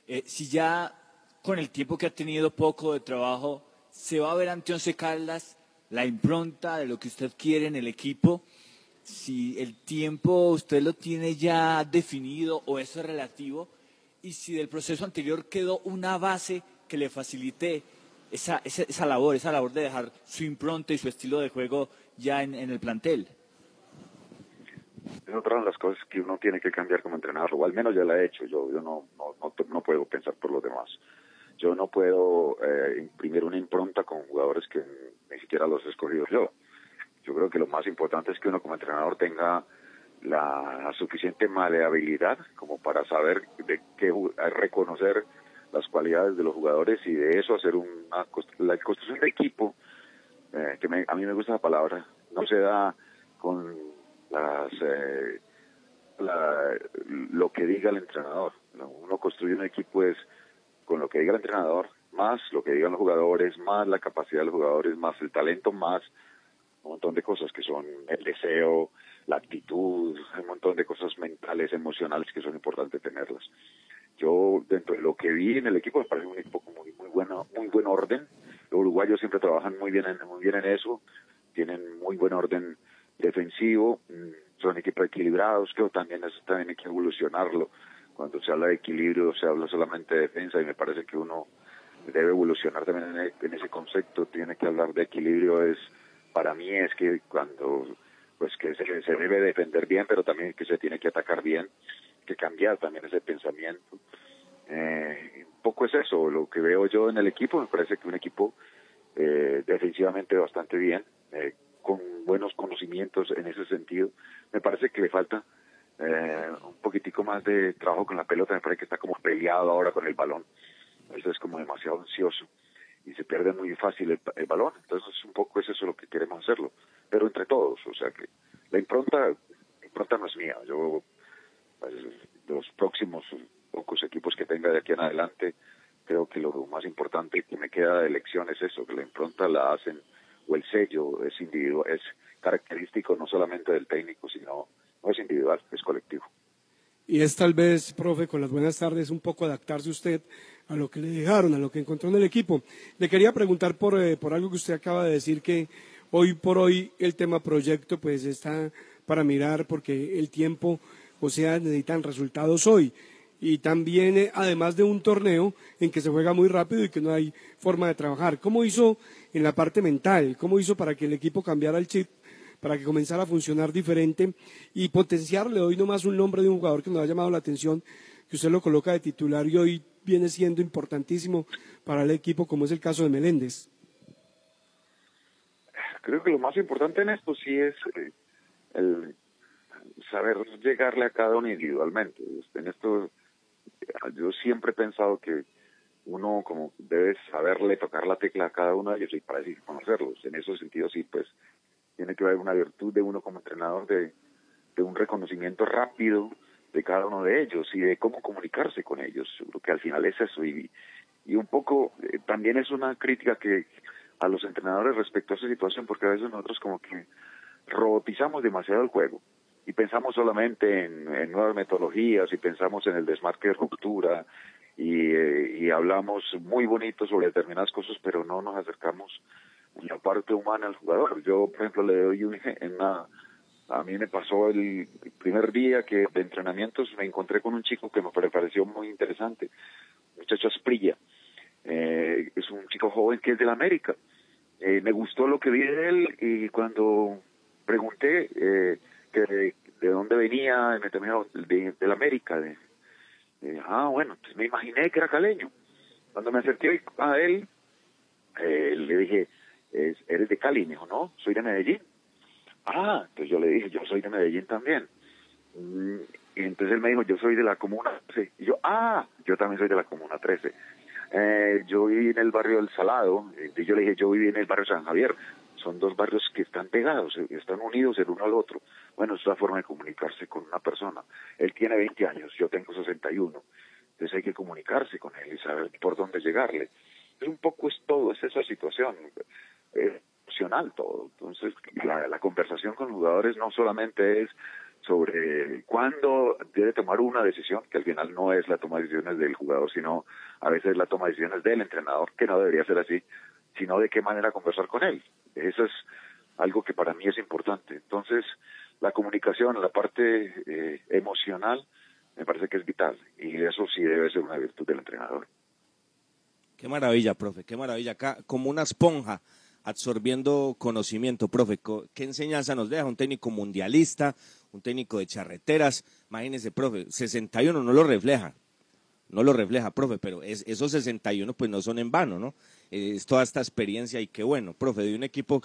eh, si ya con el tiempo que ha tenido poco de trabajo, se va a ver ante Once Caldas la impronta de lo que usted quiere en el equipo. Si el tiempo usted lo tiene ya definido o eso es relativo, y si del proceso anterior quedó una base que le facilite esa, esa, labor, esa labor de dejar su impronta y su estilo de juego ya en, el plantel. Es otra de las cosas que uno tiene que cambiar como entrenador, o al menos ya la he hecho, yo, yo no, no, no, no puedo pensar por los demás yo no puedo eh, imprimir una impronta con jugadores que ni siquiera los he escogido yo. Yo creo que lo más importante es que uno como entrenador tenga la suficiente maleabilidad como para saber de qué reconocer las cualidades de los jugadores y de eso hacer una la construcción de equipo eh, que a mí me gusta la palabra no se da con las eh, lo que diga el entrenador uno construye un equipo es con lo que diga el entrenador, más lo que digan los jugadores, más la capacidad de los jugadores, más el talento, más un montón de cosas que son el deseo, la actitud, un montón de cosas mentales, emocionales que son importantes tenerlas. Yo, dentro de lo que vi en el equipo, me parece un equipo muy, muy, bueno, muy buen orden. Los uruguayos siempre trabajan muy bien en eso, tienen muy buen orden defensivo, mm, son equipos equilibrados, que también eso también hay que evolucionarlo cuando se habla de equilibrio se habla solamente de defensa y me parece que uno debe evolucionar también e, en, ese concepto, tiene que hablar de equilibrio, es para mí es que cuando pues que se, se debe defender bien, pero también que se tiene que atacar bien, que cambiar también ese pensamiento. Eh, un poco es eso, lo que veo yo en el equipo, me parece que un equipo eh, defensivamente bastante bien, eh, con buenos conocimientos en ese sentido. Me parece que le falta eh, un poquitico más de trabajo con la pelota, me parece que está como peleado ahora con el balón, eso es como demasiado ansioso y se pierde muy fácil el, balón, entonces un poco es eso lo que queremos hacerlo, pero entre todos, o sea que la impronta, la impronta no es mía, yo pues, los próximos pocos equipos que tenga de aquí en adelante, creo que lo más importante que me queda de elección es eso, que la impronta la hacen, o el sello es individual, es característico no solamente del técnico, sino no es individual, es colectivo. Y es tal vez, profe, con las buenas tardes, un poco adaptarse usted a lo que le dejaron, a lo que encontró en el equipo. Le quería preguntar por, eh, por algo que usted acaba de decir, que hoy por hoy el tema proyecto pues está para mirar porque el tiempo, o sea, necesitan resultados hoy. Y también, eh, además de un torneo en que se juega muy rápido y que no hay forma de trabajar. ¿Cómo hizo en la parte mental? ¿Cómo hizo para que el equipo cambiara el chip para que comenzara a funcionar diferente y potenciarle hoy nomás un nombre de un jugador que nos ha llamado la atención, que usted lo coloca de titular y hoy viene siendo importantísimo para el equipo, como es el caso de Meléndez. Creo que lo más importante en esto sí es eh, el saber llegarle a cada uno individualmente. En esto yo siempre he pensado que uno como debe saberle tocar la tecla a cada uno de ellos y para decir conocerlos. En ese sentido sí, pues tiene que haber una virtud de uno como entrenador de, un reconocimiento rápido de cada uno de ellos y de cómo comunicarse con ellos. Yo que al final es eso y, y un poco eh, también es una crítica que a los entrenadores respecto a esa situación, porque a veces nosotros como que robotizamos demasiado el juego y pensamos solamente en, nuevas metodologías y pensamos en el desmarque de ruptura y, eh, hablamos muy bonito sobre determinadas cosas, pero no nos acercamos la parte humana al jugador. Yo, por ejemplo, le doy un una a mí me pasó el primer día que de entrenamientos me encontré con un chico que me pareció muy interesante, muchacho Asprilla. Eh, es un chico joven que es de la América. Eh, me gustó lo que vi de él y cuando pregunté eh, venía, me terminó de, de la América. De, ah, bueno, pues me imaginé que era caleño. Cuando me acerqué a él, le dije, ¿eres de Cali? Me dijo, no, soy de Medellín. Ah, entonces yo le dije, yo soy de Medellín también. Mm, y entonces él me dijo, yo soy de la Comuna 13. Y yo, ah, yo también soy de la Comuna 13. Eh, yo viví en el barrio del Salado, eh, y yo le dije, yo viví en el barrio San Javier. Son dos barrios que están pegados, eh, están unidos el uno al otro. Bueno, es una forma de comunicarse con una persona. Él tiene 20 años, yo tengo 61. Entonces hay que comunicarse con él y saber por dónde llegarle. Es un poco es todo, es esa situación. Eh, todo. Entonces, la, la conversación con jugadores no solamente es sobre cuándo debe tomar una decisión, que al final no es la toma de decisiones del jugador, sino a veces la toma de decisiones del entrenador, que no debería ser así, sino de qué manera conversar con él. Eso es algo que para mí es importante. Entonces, la comunicación, la parte eh, emocional, me parece que es vital y eso sí debe ser una virtud del entrenador. Qué maravilla, profe, qué maravilla. Acá, como una esponja, absorbiendo conocimiento, profe. ¿Qué enseñanza nos deja un técnico mundialista, un técnico de charreteras? Imagínese, profe, 61 no lo refleja, no lo refleja, profe, pero esos 61 pues no son en vano, ¿no? Es toda esta experiencia y qué bueno, profe, de un equipo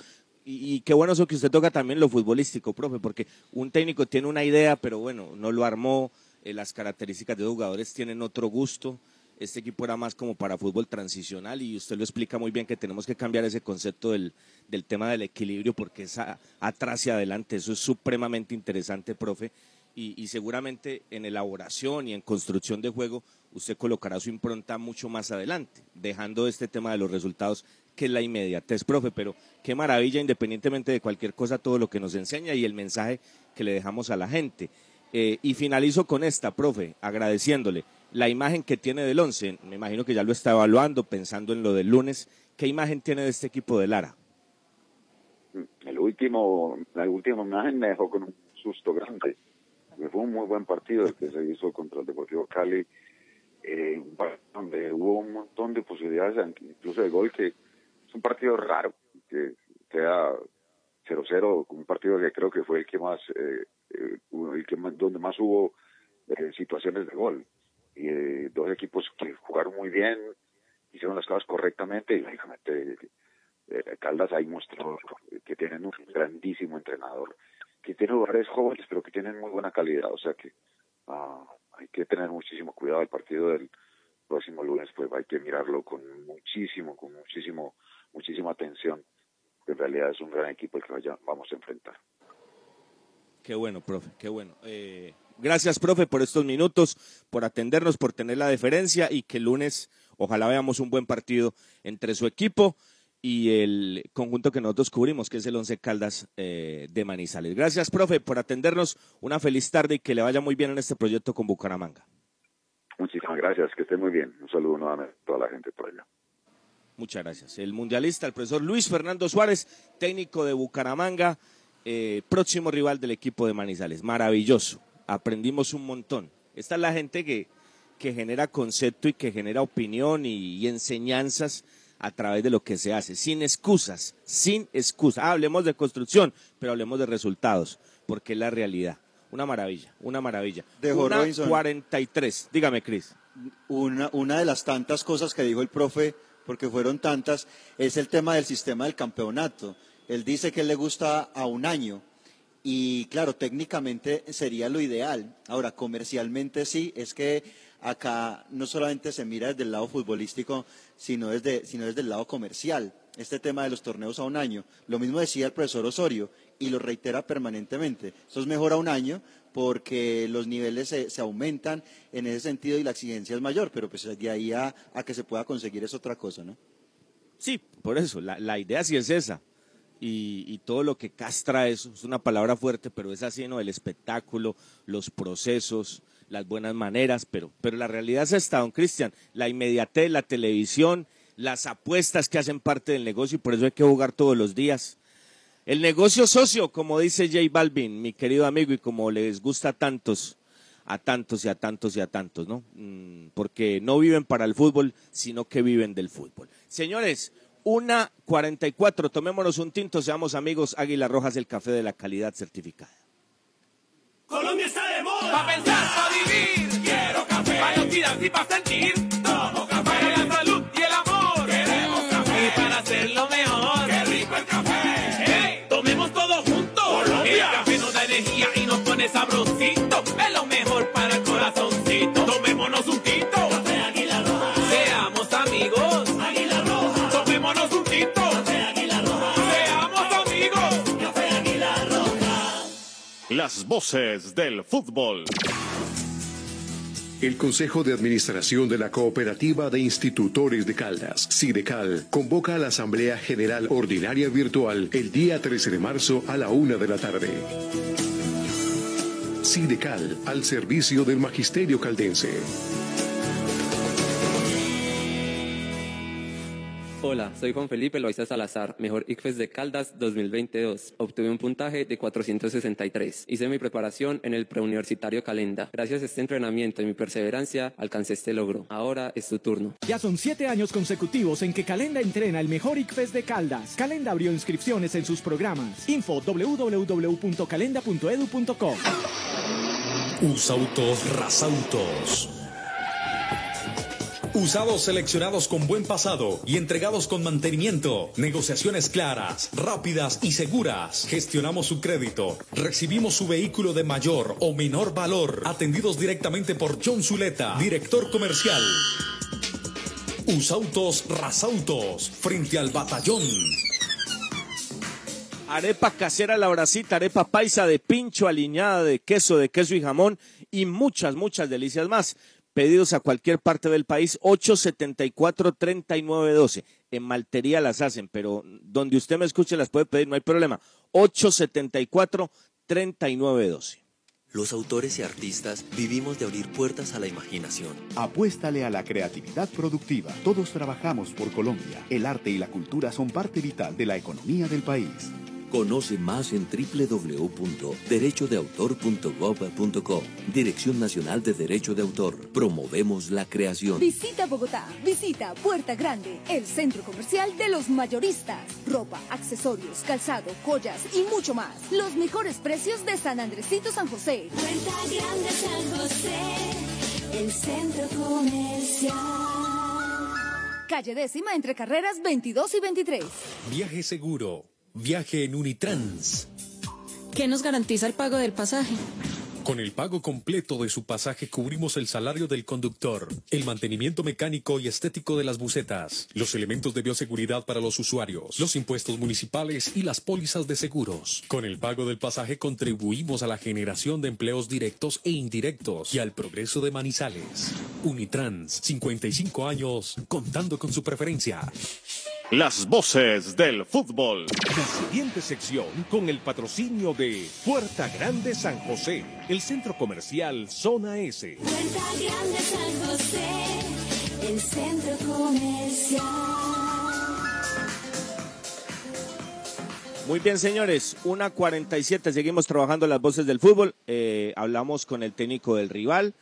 y, qué bueno eso que usted toca también lo futbolístico, profe, porque un técnico tiene una idea, pero bueno, no lo armó, eh, las características de los jugadores tienen otro gusto, este equipo era más como para fútbol transicional y usted lo explica muy bien que tenemos que cambiar ese concepto del, del tema del equilibrio porque es atrás y adelante, eso es supremamente interesante, profe, y, seguramente en elaboración y en construcción de juego usted colocará su impronta mucho más adelante, dejando este tema de los resultados que es la inmediatez, profe, pero qué maravilla, independientemente de cualquier cosa, todo lo que nos enseña y el mensaje que le dejamos a la gente. Eh, y finalizo con esta, profe, agradeciéndole la imagen que tiene del once. Me imagino que ya lo está evaluando, pensando en lo del lunes. ¿Qué imagen tiene de este equipo de Lara? El último, la última imagen me dejó con un susto grande. Fue un muy buen partido el que se hizo contra el Deportivo Cali, eh, donde hubo un montón de posibilidades, incluso de gol, que es un partido raro, que queda 0-0, un partido que creo que fue el que más, eh, eh, el que donde más hubo situaciones de gol. Y eh, dos equipos que jugaron muy bien, hicieron las cosas correctamente y lógicamente eh, Caldas ahí mostró que tienen un grandísimo entrenador, que tiene jugadores jóvenes pero que tienen muy buena calidad, o sea que ah, hay que tener muchísimo cuidado el partido del próximo lunes, pues hay que mirarlo con muchísimo, con muchísimo, muchísima atención, en realidad es un gran equipo el que vamos a enfrentar. Qué bueno, profe, qué bueno. Eh, Gracias, profe, por estos minutos, por atendernos, por tener la deferencia y que el lunes ojalá veamos un buen partido entre su equipo y el conjunto que nosotros cubrimos, que es el Once Caldas eh, de Manizales. Gracias, profe, por atendernos. Una feliz tarde y que le vaya muy bien en este proyecto con Bucaramanga. Muchísimas gracias, que esté muy bien. Un saludo nuevamente a toda la gente por allá. Muchas gracias. El mundialista, el profesor Luis Fernando Suárez, técnico de Bucaramanga, eh, próximo rival del equipo de Manizales. Maravilloso aprendimos un montón. Esta es la gente que, que genera concepto y que genera opinión y, enseñanzas a través de lo que se hace, sin excusas, sin excusas. Ah, hablemos de construcción, pero hablemos de resultados, porque es la realidad. Una maravilla, una maravilla. De una 43. Dígame, Cris. Una, una de las tantas cosas que dijo el profe, porque fueron tantas, es el tema del sistema del campeonato. Él dice que le gusta a un año y claro, técnicamente sería lo ideal. Ahora, comercialmente sí, es que acá no solamente se mira desde el lado futbolístico, sino desde, sino desde el lado comercial. Este tema de los torneos a un año. Lo mismo decía el profesor Osorio y lo reitera permanentemente. Eso es mejor a un año porque los niveles se, se, aumentan en ese sentido y la exigencia es mayor, pero pues de ahí a, a que se pueda conseguir es otra cosa, ¿no? Sí, por eso, la, la idea sí es esa. Y, y, todo lo que castra eso, es una palabra fuerte, pero es así, ¿no? El espectáculo, los procesos, las buenas maneras, pero, pero la realidad es esta, don Cristian, la inmediatez, la televisión, las apuestas que hacen parte del negocio y por eso hay que jugar todos los días. El negocio socio, como dice J Balvin, mi querido amigo, y como les gusta a tantos, a tantos y a tantos y a tantos, ¿no? Mm, porque no viven para el fútbol, sino que viven del fútbol. Señores, una cuarenta y cuatro, tomémonos un tinto, seamos amigos, Águila Rojas, el café de la calidad certificada. Colombia está. Pa' pensar, pa' vivir. Quiero café. Pa' los y pa' sentir. Tomo café. Para la salud y el amor. Queremos café. Y para hacerlo mejor. Qué rico el café. Hey, tomemos todos juntos. Colombia. El café nos da energía y nos pone sabrosito. Es lo mejor para el corazoncito. Tomémonos un Las voces del fútbol. El Consejo de Administración de la Cooperativa de Institutores de Caldas, SIDECAL, convoca a la Asamblea General Ordinaria Virtual el día 13 de marzo a la una de la tarde. SIDECAL, al servicio del Magisterio Caldense. Hola, soy Juan Felipe Loaiza Salazar, mejor ICFES de Caldas 2022. Obtuve un puntaje de 463. Hice mi preparación en el preuniversitario Calenda. Gracias a este entrenamiento y mi perseverancia, alcancé este logro. Ahora es tu turno. Ya son siete años consecutivos en que Calenda entrena el mejor ICFES de Caldas. Calenda abrió inscripciones en sus programas. Info www.calenda.edu.co. Usautos Rasautos. Usados seleccionados con buen pasado y entregados con mantenimiento. Negociaciones claras, rápidas y seguras. Gestionamos su crédito. Recibimos su vehículo de mayor o menor valor. Atendidos directamente por John Zuleta, director comercial. Usautos Rasautos, frente al batallón. Arepa casera la bracita, arepa paisa de pincho, aliñada de queso, de queso y jamón y muchas, muchas delicias más. Pedidos a cualquier parte del país, 874-3912. En Maltería las hacen, pero donde usted me escuche las puede pedir, no hay problema. 874-3912. Los autores y artistas vivimos de abrir puertas a la imaginación. Apuéstale a la creatividad productiva. Todos trabajamos por Colombia. El arte y la cultura son parte vital de la economía del país. Conoce más en www.derechodeautor.gov.co. Dirección Nacional de Derecho de Autor. Promovemos la creación. Visita Bogotá, visita Puerta Grande, el centro comercial de los mayoristas. Ropa, accesorios, calzado, joyas y mucho más. Los mejores precios de San Andresito San José. Puerta Grande San José, el centro comercial. Calle décima entre carreras 22 y 23. Viaje seguro. Viaje en Unitrans. ¿Qué nos garantiza el pago del pasaje? Con el pago completo de su pasaje cubrimos el salario del conductor, el mantenimiento mecánico y estético de las bucetas, los elementos de bioseguridad para los usuarios, los impuestos municipales y las pólizas de seguros. Con el pago del pasaje contribuimos a la generación de empleos directos e indirectos y al progreso de Manizales. Unitrans, 55 años, contando con su preferencia. Las voces del fútbol. La siguiente sección con el patrocinio de Puerta Grande San José, el centro comercial Zona S. Puerta Grande San José, el centro comercial. Muy bien, señores, una 47, seguimos trabajando las voces del fútbol. Eh, hablamos con el técnico del rival,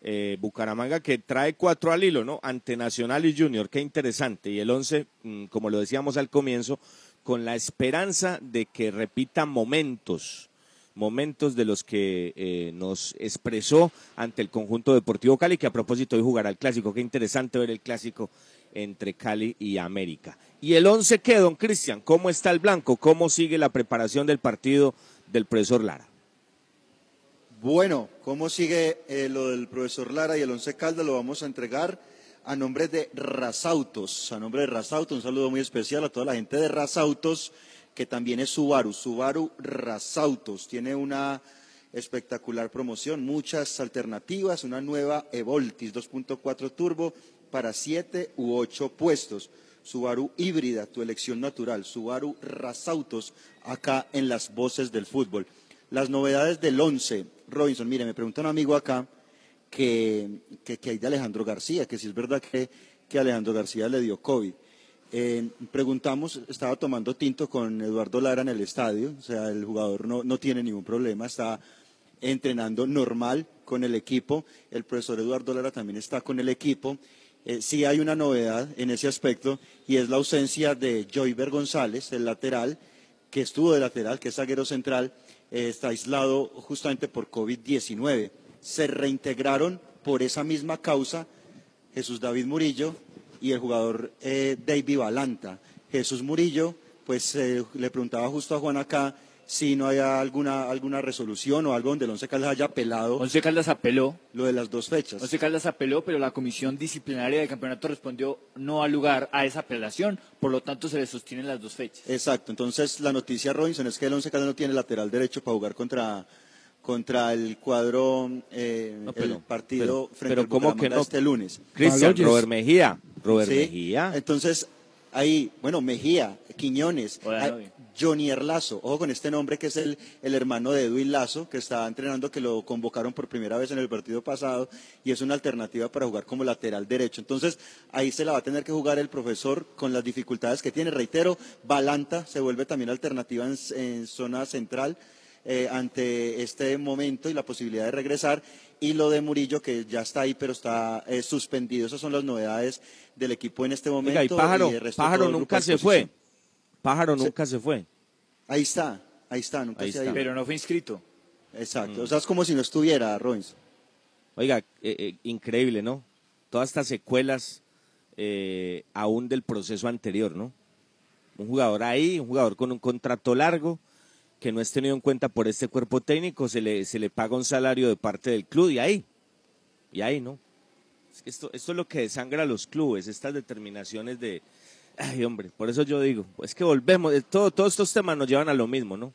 eh, Bucaramanga, que trae cuatro al hilo, ¿no? Ante Nacional y Junior, qué interesante. Y el 11, mm, como lo decíamos al comienzo, con la esperanza de que repita momentos, momentos de los que eh, nos expresó ante el conjunto deportivo Cali, que a propósito hoy jugará el clásico. Qué interesante ver el clásico entre Cali y América. Y el 11, ¿qué, don Cristian? ¿Cómo está el blanco? ¿Cómo sigue la preparación del partido del profesor Lara? Bueno, ¿cómo sigue eh, lo del profesor Lara y el Once Caldas? Lo vamos a entregar a nombre de Rasautos. A nombre de Rasautos, un saludo muy especial a toda la gente de Rasautos, que también es Subaru. Subaru Rasautos tiene una espectacular promoción, muchas alternativas, una nueva Evoltis 2.4 Turbo para siete u ocho puestos. Subaru híbrida, tu elección natural, Subaru Rasautos, acá en las voces del fútbol. Las novedades del 11, Robinson, mire, me pregunta un amigo acá que, que, que hay de Alejandro García, que si es verdad que, que Alejandro García le dio COVID. Eh, preguntamos, estaba tomando tinto con Eduardo Lara en el estadio, o sea, el jugador no, no tiene ningún problema, está entrenando normal con el equipo. El profesor Eduardo Lara también está con el equipo. Eh, sí hay una novedad en ese aspecto y es la ausencia de Joyver González, el lateral, que estuvo de lateral, que es zaguero central, eh, está aislado justamente por COVID-19. Se reintegraron por esa misma causa Jesús David Murillo y el jugador eh, David Balanta. Jesús Murillo, pues eh, le preguntaba justo a Juan acá si no hay alguna, alguna resolución o algo donde el Once Caldas haya apelado. Once Caldas apeló. Lo de las dos fechas. Once Caldas apeló, pero la comisión disciplinaria del campeonato respondió no al lugar a esa apelación, por lo tanto se le sostienen las dos fechas. Exacto, entonces la noticia, Robinson, es que el Once Caldas no tiene lateral derecho para jugar contra, contra el cuadro, eh, No, pero- el partido pero- frente pero al ¿cómo que no? este lunes. Cristian, Robert Mejía. Robert Sí, Mejía. Entonces, ahí, bueno, Mejía, Quiñones, Hola. Johnny Lazo, ojo con este nombre que es el, el hermano de Edwin Lazo, que está entrenando, que lo convocaron por primera vez en el partido pasado y es una alternativa para jugar como lateral derecho. Entonces, ahí se la va a tener que jugar el profesor con las dificultades que tiene. Reitero, Balanta se vuelve también alternativa en, en zona central eh, ante este momento y la posibilidad de regresar. Y lo de Murillo, que ya está ahí, pero está eh, suspendido. Esas son las novedades del equipo en este momento. Oiga, y Pájaro, el resto Pájaro nunca se fue. Pájaro nunca se fue. Ahí está, ahí está, nunca Ahí se está. Pero no fue inscrito. Exacto, o sea, es como si no estuviera Robinson. Oiga, eh, eh, increíble, ¿no? Todas estas secuelas eh, aún del proceso anterior, ¿no? Un jugador ahí, un jugador con un contrato largo, que no es tenido en cuenta por este cuerpo técnico, se le, se le paga un salario de parte del club y ahí, y ahí, ¿no? Esto, esto es lo que desangra a los clubes, estas determinaciones de, ay hombre, por eso yo digo, es que volvemos, eh, todo, todos estos temas nos llevan a lo mismo, ¿no?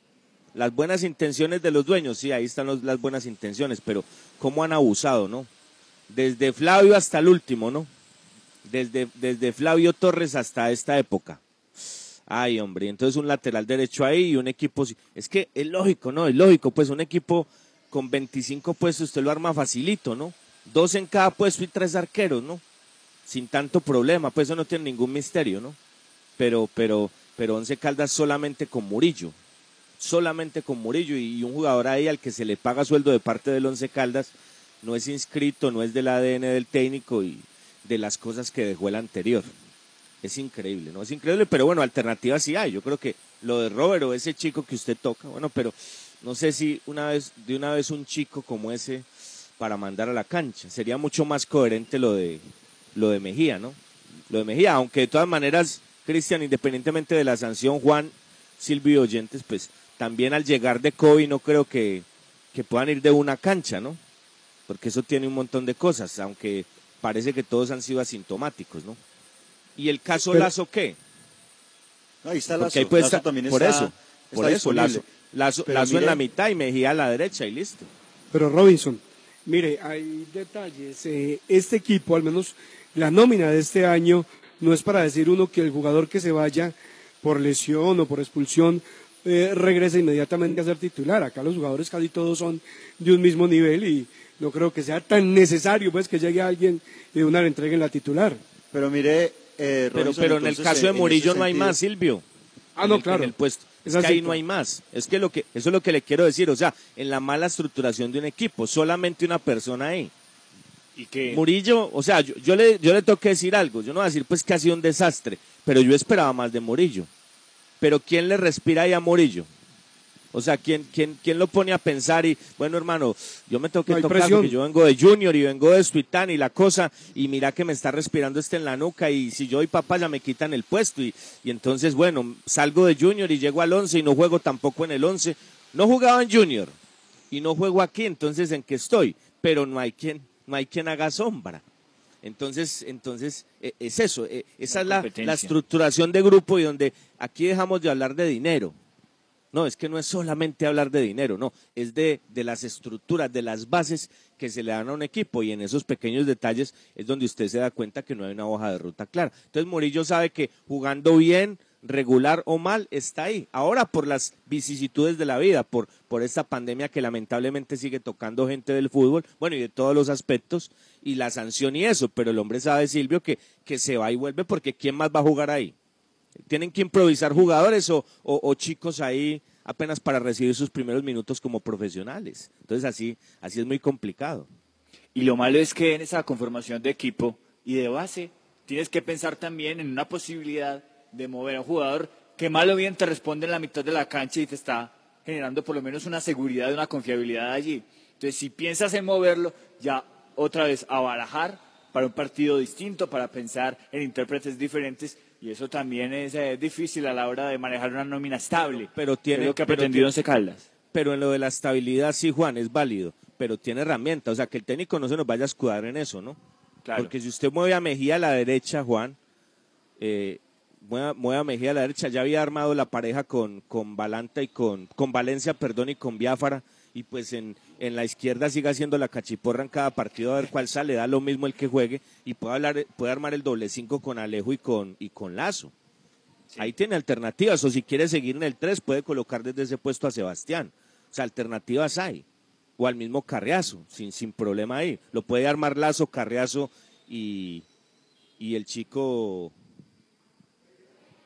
Las buenas intenciones de los dueños, sí, ahí están las buenas intenciones, pero cómo han abusado, ¿no? Desde Flavio hasta el último, ¿no? Desde, desde Flavio Torres hasta esta época. Ay, hombre, entonces un lateral derecho ahí y un equipo. Es que es lógico, ¿no? Es lógico, pues un equipo con 25 puestos usted lo arma facilito, ¿no? Dos en cada puesto y tres arqueros, ¿no? Sin tanto problema, pues eso no tiene ningún misterio, ¿no? Pero, pero, pero Once Caldas solamente con Murillo. Solamente con Murillo y un jugador ahí al que se le paga sueldo de parte del Once Caldas no es inscrito, no es del ADN del técnico y de las cosas que dejó el anterior. Es increíble, ¿no? Es increíble, pero bueno, alternativas sí hay. Yo creo que lo de Robert ese chico que usted toca, bueno, pero no sé si una vez, de una vez un chico como ese para mandar a la cancha. Sería mucho más coherente lo de, lo de Mejía, ¿no? Lo de Mejía, aunque de todas maneras, Cristian, independientemente de la sanción, Juan, Silvio y Oyentes, pues también al llegar de COVID no creo que, que puedan ir de una cancha, ¿no? Porque eso tiene un montón de cosas, aunque parece que todos han sido asintomáticos, ¿no? ¿Y el caso Pero- Lazo qué? Ahí está Lazo, ahí puede Lazo estar- también por está- eso, por eso. Lazo, Lazo, Lazo en la mitad y Mejía a la derecha y listo. Pero Robinson, mire, hay detalles. Eh, este equipo, al menos la nómina de este año, no es para decir uno que el jugador que se vaya por lesión o por expulsión eh, regrese inmediatamente a ser titular. Acá los jugadores casi todos son de un mismo nivel y no creo que sea tan necesario pues que llegue alguien y de una le entreguen la titular. Pero mire, eh, Pero, en el caso de ese Murillo no hay sentido- más, Silvio. Ah, En no, el- claro. En el puesto. Es que ahí no hay más. Es que lo que, eso es lo que le quiero decir. O sea, en la mala estructuración de un equipo, solamente una persona ahí. Y que Murillo, o sea, yo, yo le, yo le tengo que decir algo. Yo no voy a decir pues que ha sido un desastre, pero yo esperaba más de Murillo. Pero ¿quién le respira ahí a Murillo? O sea, ¿quién, quién, quién lo pone a pensar y, bueno, hermano, yo me tengo que No tocar presión. porque yo vengo de Junior y vengo de Suitán y la cosa, y mira que me está respirando este en la nuca y si yo y papá ya me quitan el puesto y, y entonces, bueno, salgo de Junior y llego al 11 y no juego tampoco en el 11. No jugaba en Junior y no juego aquí, entonces, ¿en qué estoy? Pero no hay quien, no hay quien haga sombra. Entonces, entonces eh, es eso, eh, esa es la, la estructuración de grupo y donde aquí dejamos de hablar de dinero. No, es que no es solamente hablar de dinero, no, es de, de las estructuras, de las bases que se le dan a un equipo y en esos pequeños detalles es donde usted se da cuenta que no hay una hoja de ruta clara. Entonces Murillo sabe que jugando bien, regular o mal, está ahí. Ahora por las vicisitudes de la vida, por, por esta pandemia que lamentablemente sigue tocando gente del fútbol, bueno, y de todos los aspectos, y la sanción y eso, pero el hombre sabe, Silvio, que, que se va y vuelve porque ¿quién más va a jugar ahí? ¿Tienen que improvisar jugadores o, chicos ahí apenas para recibir sus primeros minutos como profesionales? Entonces así, así es muy complicado. Y lo malo es que en esa conformación de equipo y de base tienes que pensar también en una posibilidad de mover a un jugador que mal o bien te responde en la mitad de la cancha y te está generando por lo menos una seguridad, una confiabilidad allí. Entonces, si piensas en moverlo, ya otra vez a barajar para un partido distinto, para pensar en intérpretes diferentes, y eso también es eh, difícil a la hora de manejar una nómina estable. Pero tiene Es lo que ha pretendido Once Caldas. Pero en lo de la estabilidad, sí, Juan, es válido, pero tiene herramientas. O sea, que el técnico no se nos vaya a escudar en eso, ¿no? Claro. Porque si usted mueve a Mejía a la derecha, Juan, eh, mueve, mueve a Mejía a la derecha, ya había armado la pareja con, con Balanta y con, con Valencia, perdón, y con Biafara, y pues en, en la izquierda sigue haciendo la cachiporra en cada partido a ver cuál sale, da lo mismo el que juegue, y puede, hablar, puede armar el doble cinco con Alejo y con, y con Lazo. Ahí tiene alternativas, o si quiere seguir en el 3, puede colocar desde ese puesto a Sebastián. O sea, alternativas hay. O al mismo Carriazo, sin, sin problema ahí. Lo puede armar Lazo, Carriazo y, y el chico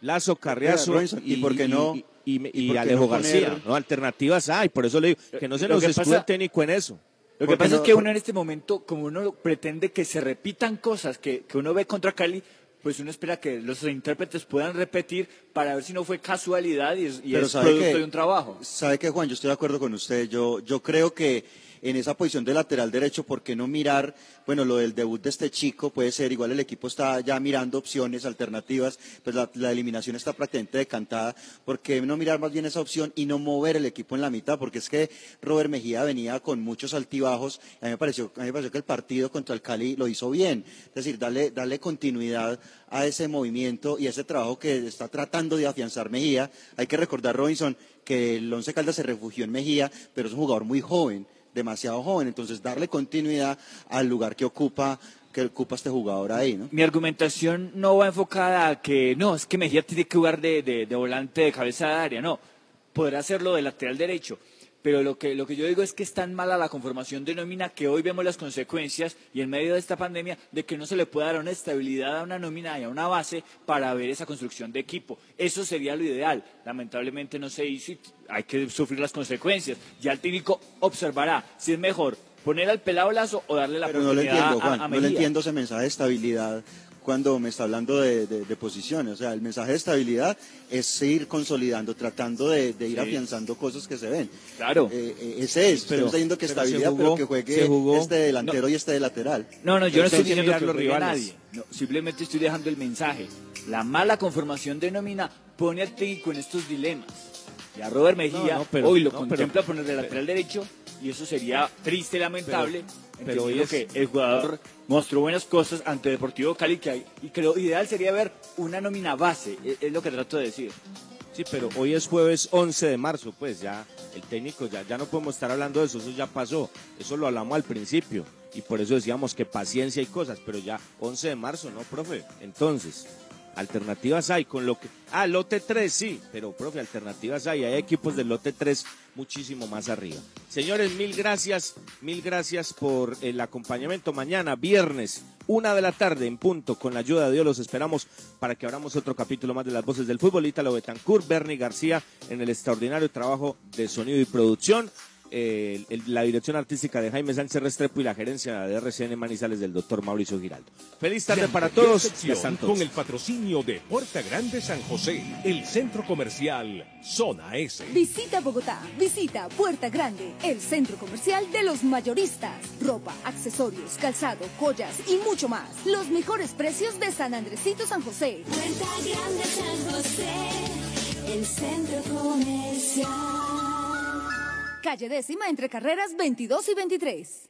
Lazo, Carriazo Robinson, ¿y por qué no- y, y- y- y Alejo no poner- García. ¿no? Alternativas hay, por eso le digo que no se Lo nos que escude pasa- el técnico en eso. Lo que Porque pasa no- es que uno en este momento, como uno pretende que se repitan cosas que, que uno ve contra Cali, pues uno espera que los intérpretes puedan repetir para ver si no fue casualidad y es, y es producto que- de un trabajo. Sabe que Juan, yo estoy de acuerdo con usted. Yo, yo creo que en esa posición de lateral derecho, ¿por qué no mirar, bueno, lo del debut de este chico puede ser, igual el equipo está ya mirando opciones, alternativas, pues la, eliminación está prácticamente decantada, ¿por qué no mirar más bien esa opción y no mover el equipo en la mitad? Porque es que Robert Mejía venía con muchos altibajos, a mí me pareció, a mí me pareció que el partido contra el Cali lo hizo bien, es decir, darle, darle continuidad a ese movimiento y ese trabajo que está tratando de afianzar Mejía. Hay que recordar, Robinson, que el Once Caldas se refugió en Mejía, pero es un jugador muy joven, demasiado joven, entonces darle continuidad al lugar que ocupa que ocupa este jugador ahí, ¿no? Mi argumentación no va enfocada a que no, es que Mejía tiene que jugar de, de- de volante de cabeza de área, no. Podrá hacerlo de lateral derecho. Pero lo que, lo que yo digo es que es tan mala la conformación de nómina que hoy vemos las consecuencias y en medio de esta pandemia de que no se le puede dar una estabilidad a una nómina y a una base para ver esa construcción de equipo. Eso sería lo ideal. Lamentablemente no se hizo y hay que sufrir las consecuencias. Ya el técnico observará si es mejor poner al pelado lazo o darle la Pero no oportunidad entiendo, a- Juan, a no le entiendo ese mensaje de estabilidad cuando me está hablando de, de- de posiciones. O sea, el mensaje de estabilidad es seguir consolidando, tratando de, de ir Sí. afianzando cosas que se ven. Claro. Eh, eh, ese es, Pero- está diciendo que estabilidad, jugó- pero que juegue jugó- este delantero y este de lateral. No, no, yo no estoy diciendo que los juegue rivales. nadie. No, simplemente estoy dejando el mensaje. La mala conformación de nómina pone al técnico en estos dilemas. Ya Robert Mejía No, no, pero- hoy lo no, contempla pero- poner de lateral derecho y eso sería triste y lamentable. Pero- pero hoy es- que el jugador mostró buenas cosas ante Deportivo Cali que hay, y lo ideal sería ver una nómina base, es, es lo que trato de decir. Sí, pero hoy es jueves 11 de marzo, pues ya el técnico, ya, ya no podemos estar hablando de eso, eso ya pasó, eso lo hablamos al principio y por eso decíamos que paciencia y cosas, pero ya 11 de marzo, ¿no, profe? Entonces, alternativas hay con lo que... Ah, lote 3, sí, pero profe, alternativas hay, hay equipos del lote 3 muchísimo más arriba. Señores, mil gracias, mil gracias por el acompañamiento. Mañana, viernes, una de la tarde en punto, con la ayuda de Dios los esperamos para que abramos otro capítulo más de las voces del fútbol. Ítalo Betancourt, Bernie García en el extraordinario trabajo de sonido y producción. Eh, el- la dirección artística de Jaime Sánchez Restrepo y la gerencia de RCN Manizales del doctor Mauricio Giraldo. Feliz tarde para todos. Todos. Con el patrocinio de Puerta Grande San José, el centro comercial Zona S. Visita Bogotá, visita Puerta Grande, el centro comercial de los mayoristas. Ropa, accesorios, calzado, joyas y mucho más. Los mejores precios de San Andresito San José. Puerta Grande San José, el centro comercial. Calle décima entre carreras 22 y 23.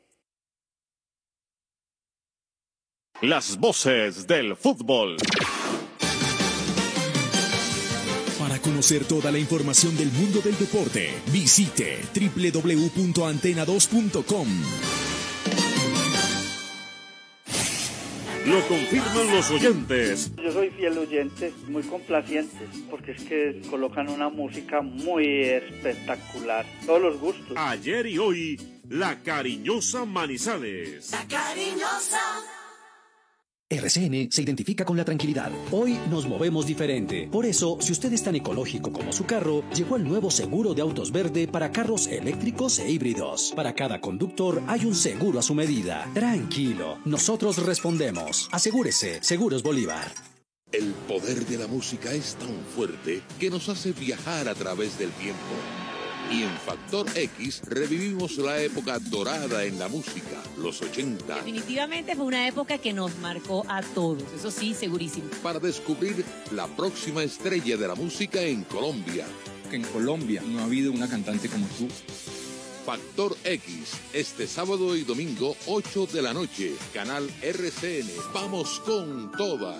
Las voces del fútbol. Para conocer toda la información del mundo del deporte, visite www.antena2.com. Lo confirman los oyentes. Yo soy fiel oyente, muy complaciente, porque es que colocan una música muy espectacular. Todos los gustos. Ayer y hoy, la cariñosa Manizales. La cariñosa. RCN se identifica con la tranquilidad. Hoy nos movemos diferente. Por eso, si usted es tan ecológico como su carro, llegó el nuevo seguro de autos verde para carros eléctricos e híbridos. Para cada conductor hay un seguro a su medida. Tranquilo, nosotros respondemos. Asegúrese, Seguros Bolívar. El poder de la música es tan fuerte que nos hace viajar a través del tiempo y en Factor X revivimos la época dorada en la música, los 80. Definitivamente fue una época que nos marcó a todos, eso sí, segurísimo. Para descubrir la próxima estrella de la música en Colombia. Que en Colombia no ha habido una cantante como tú. Factor X, este sábado y domingo, 8 de la noche, canal RCN. Vamos con toda.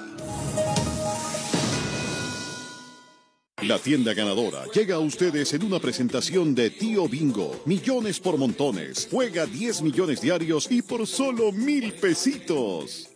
La tienda ganadora llega a ustedes en una presentación de Tío Bingo. Millones por montones. Juega 10 millones diarios y por solo mil pesitos.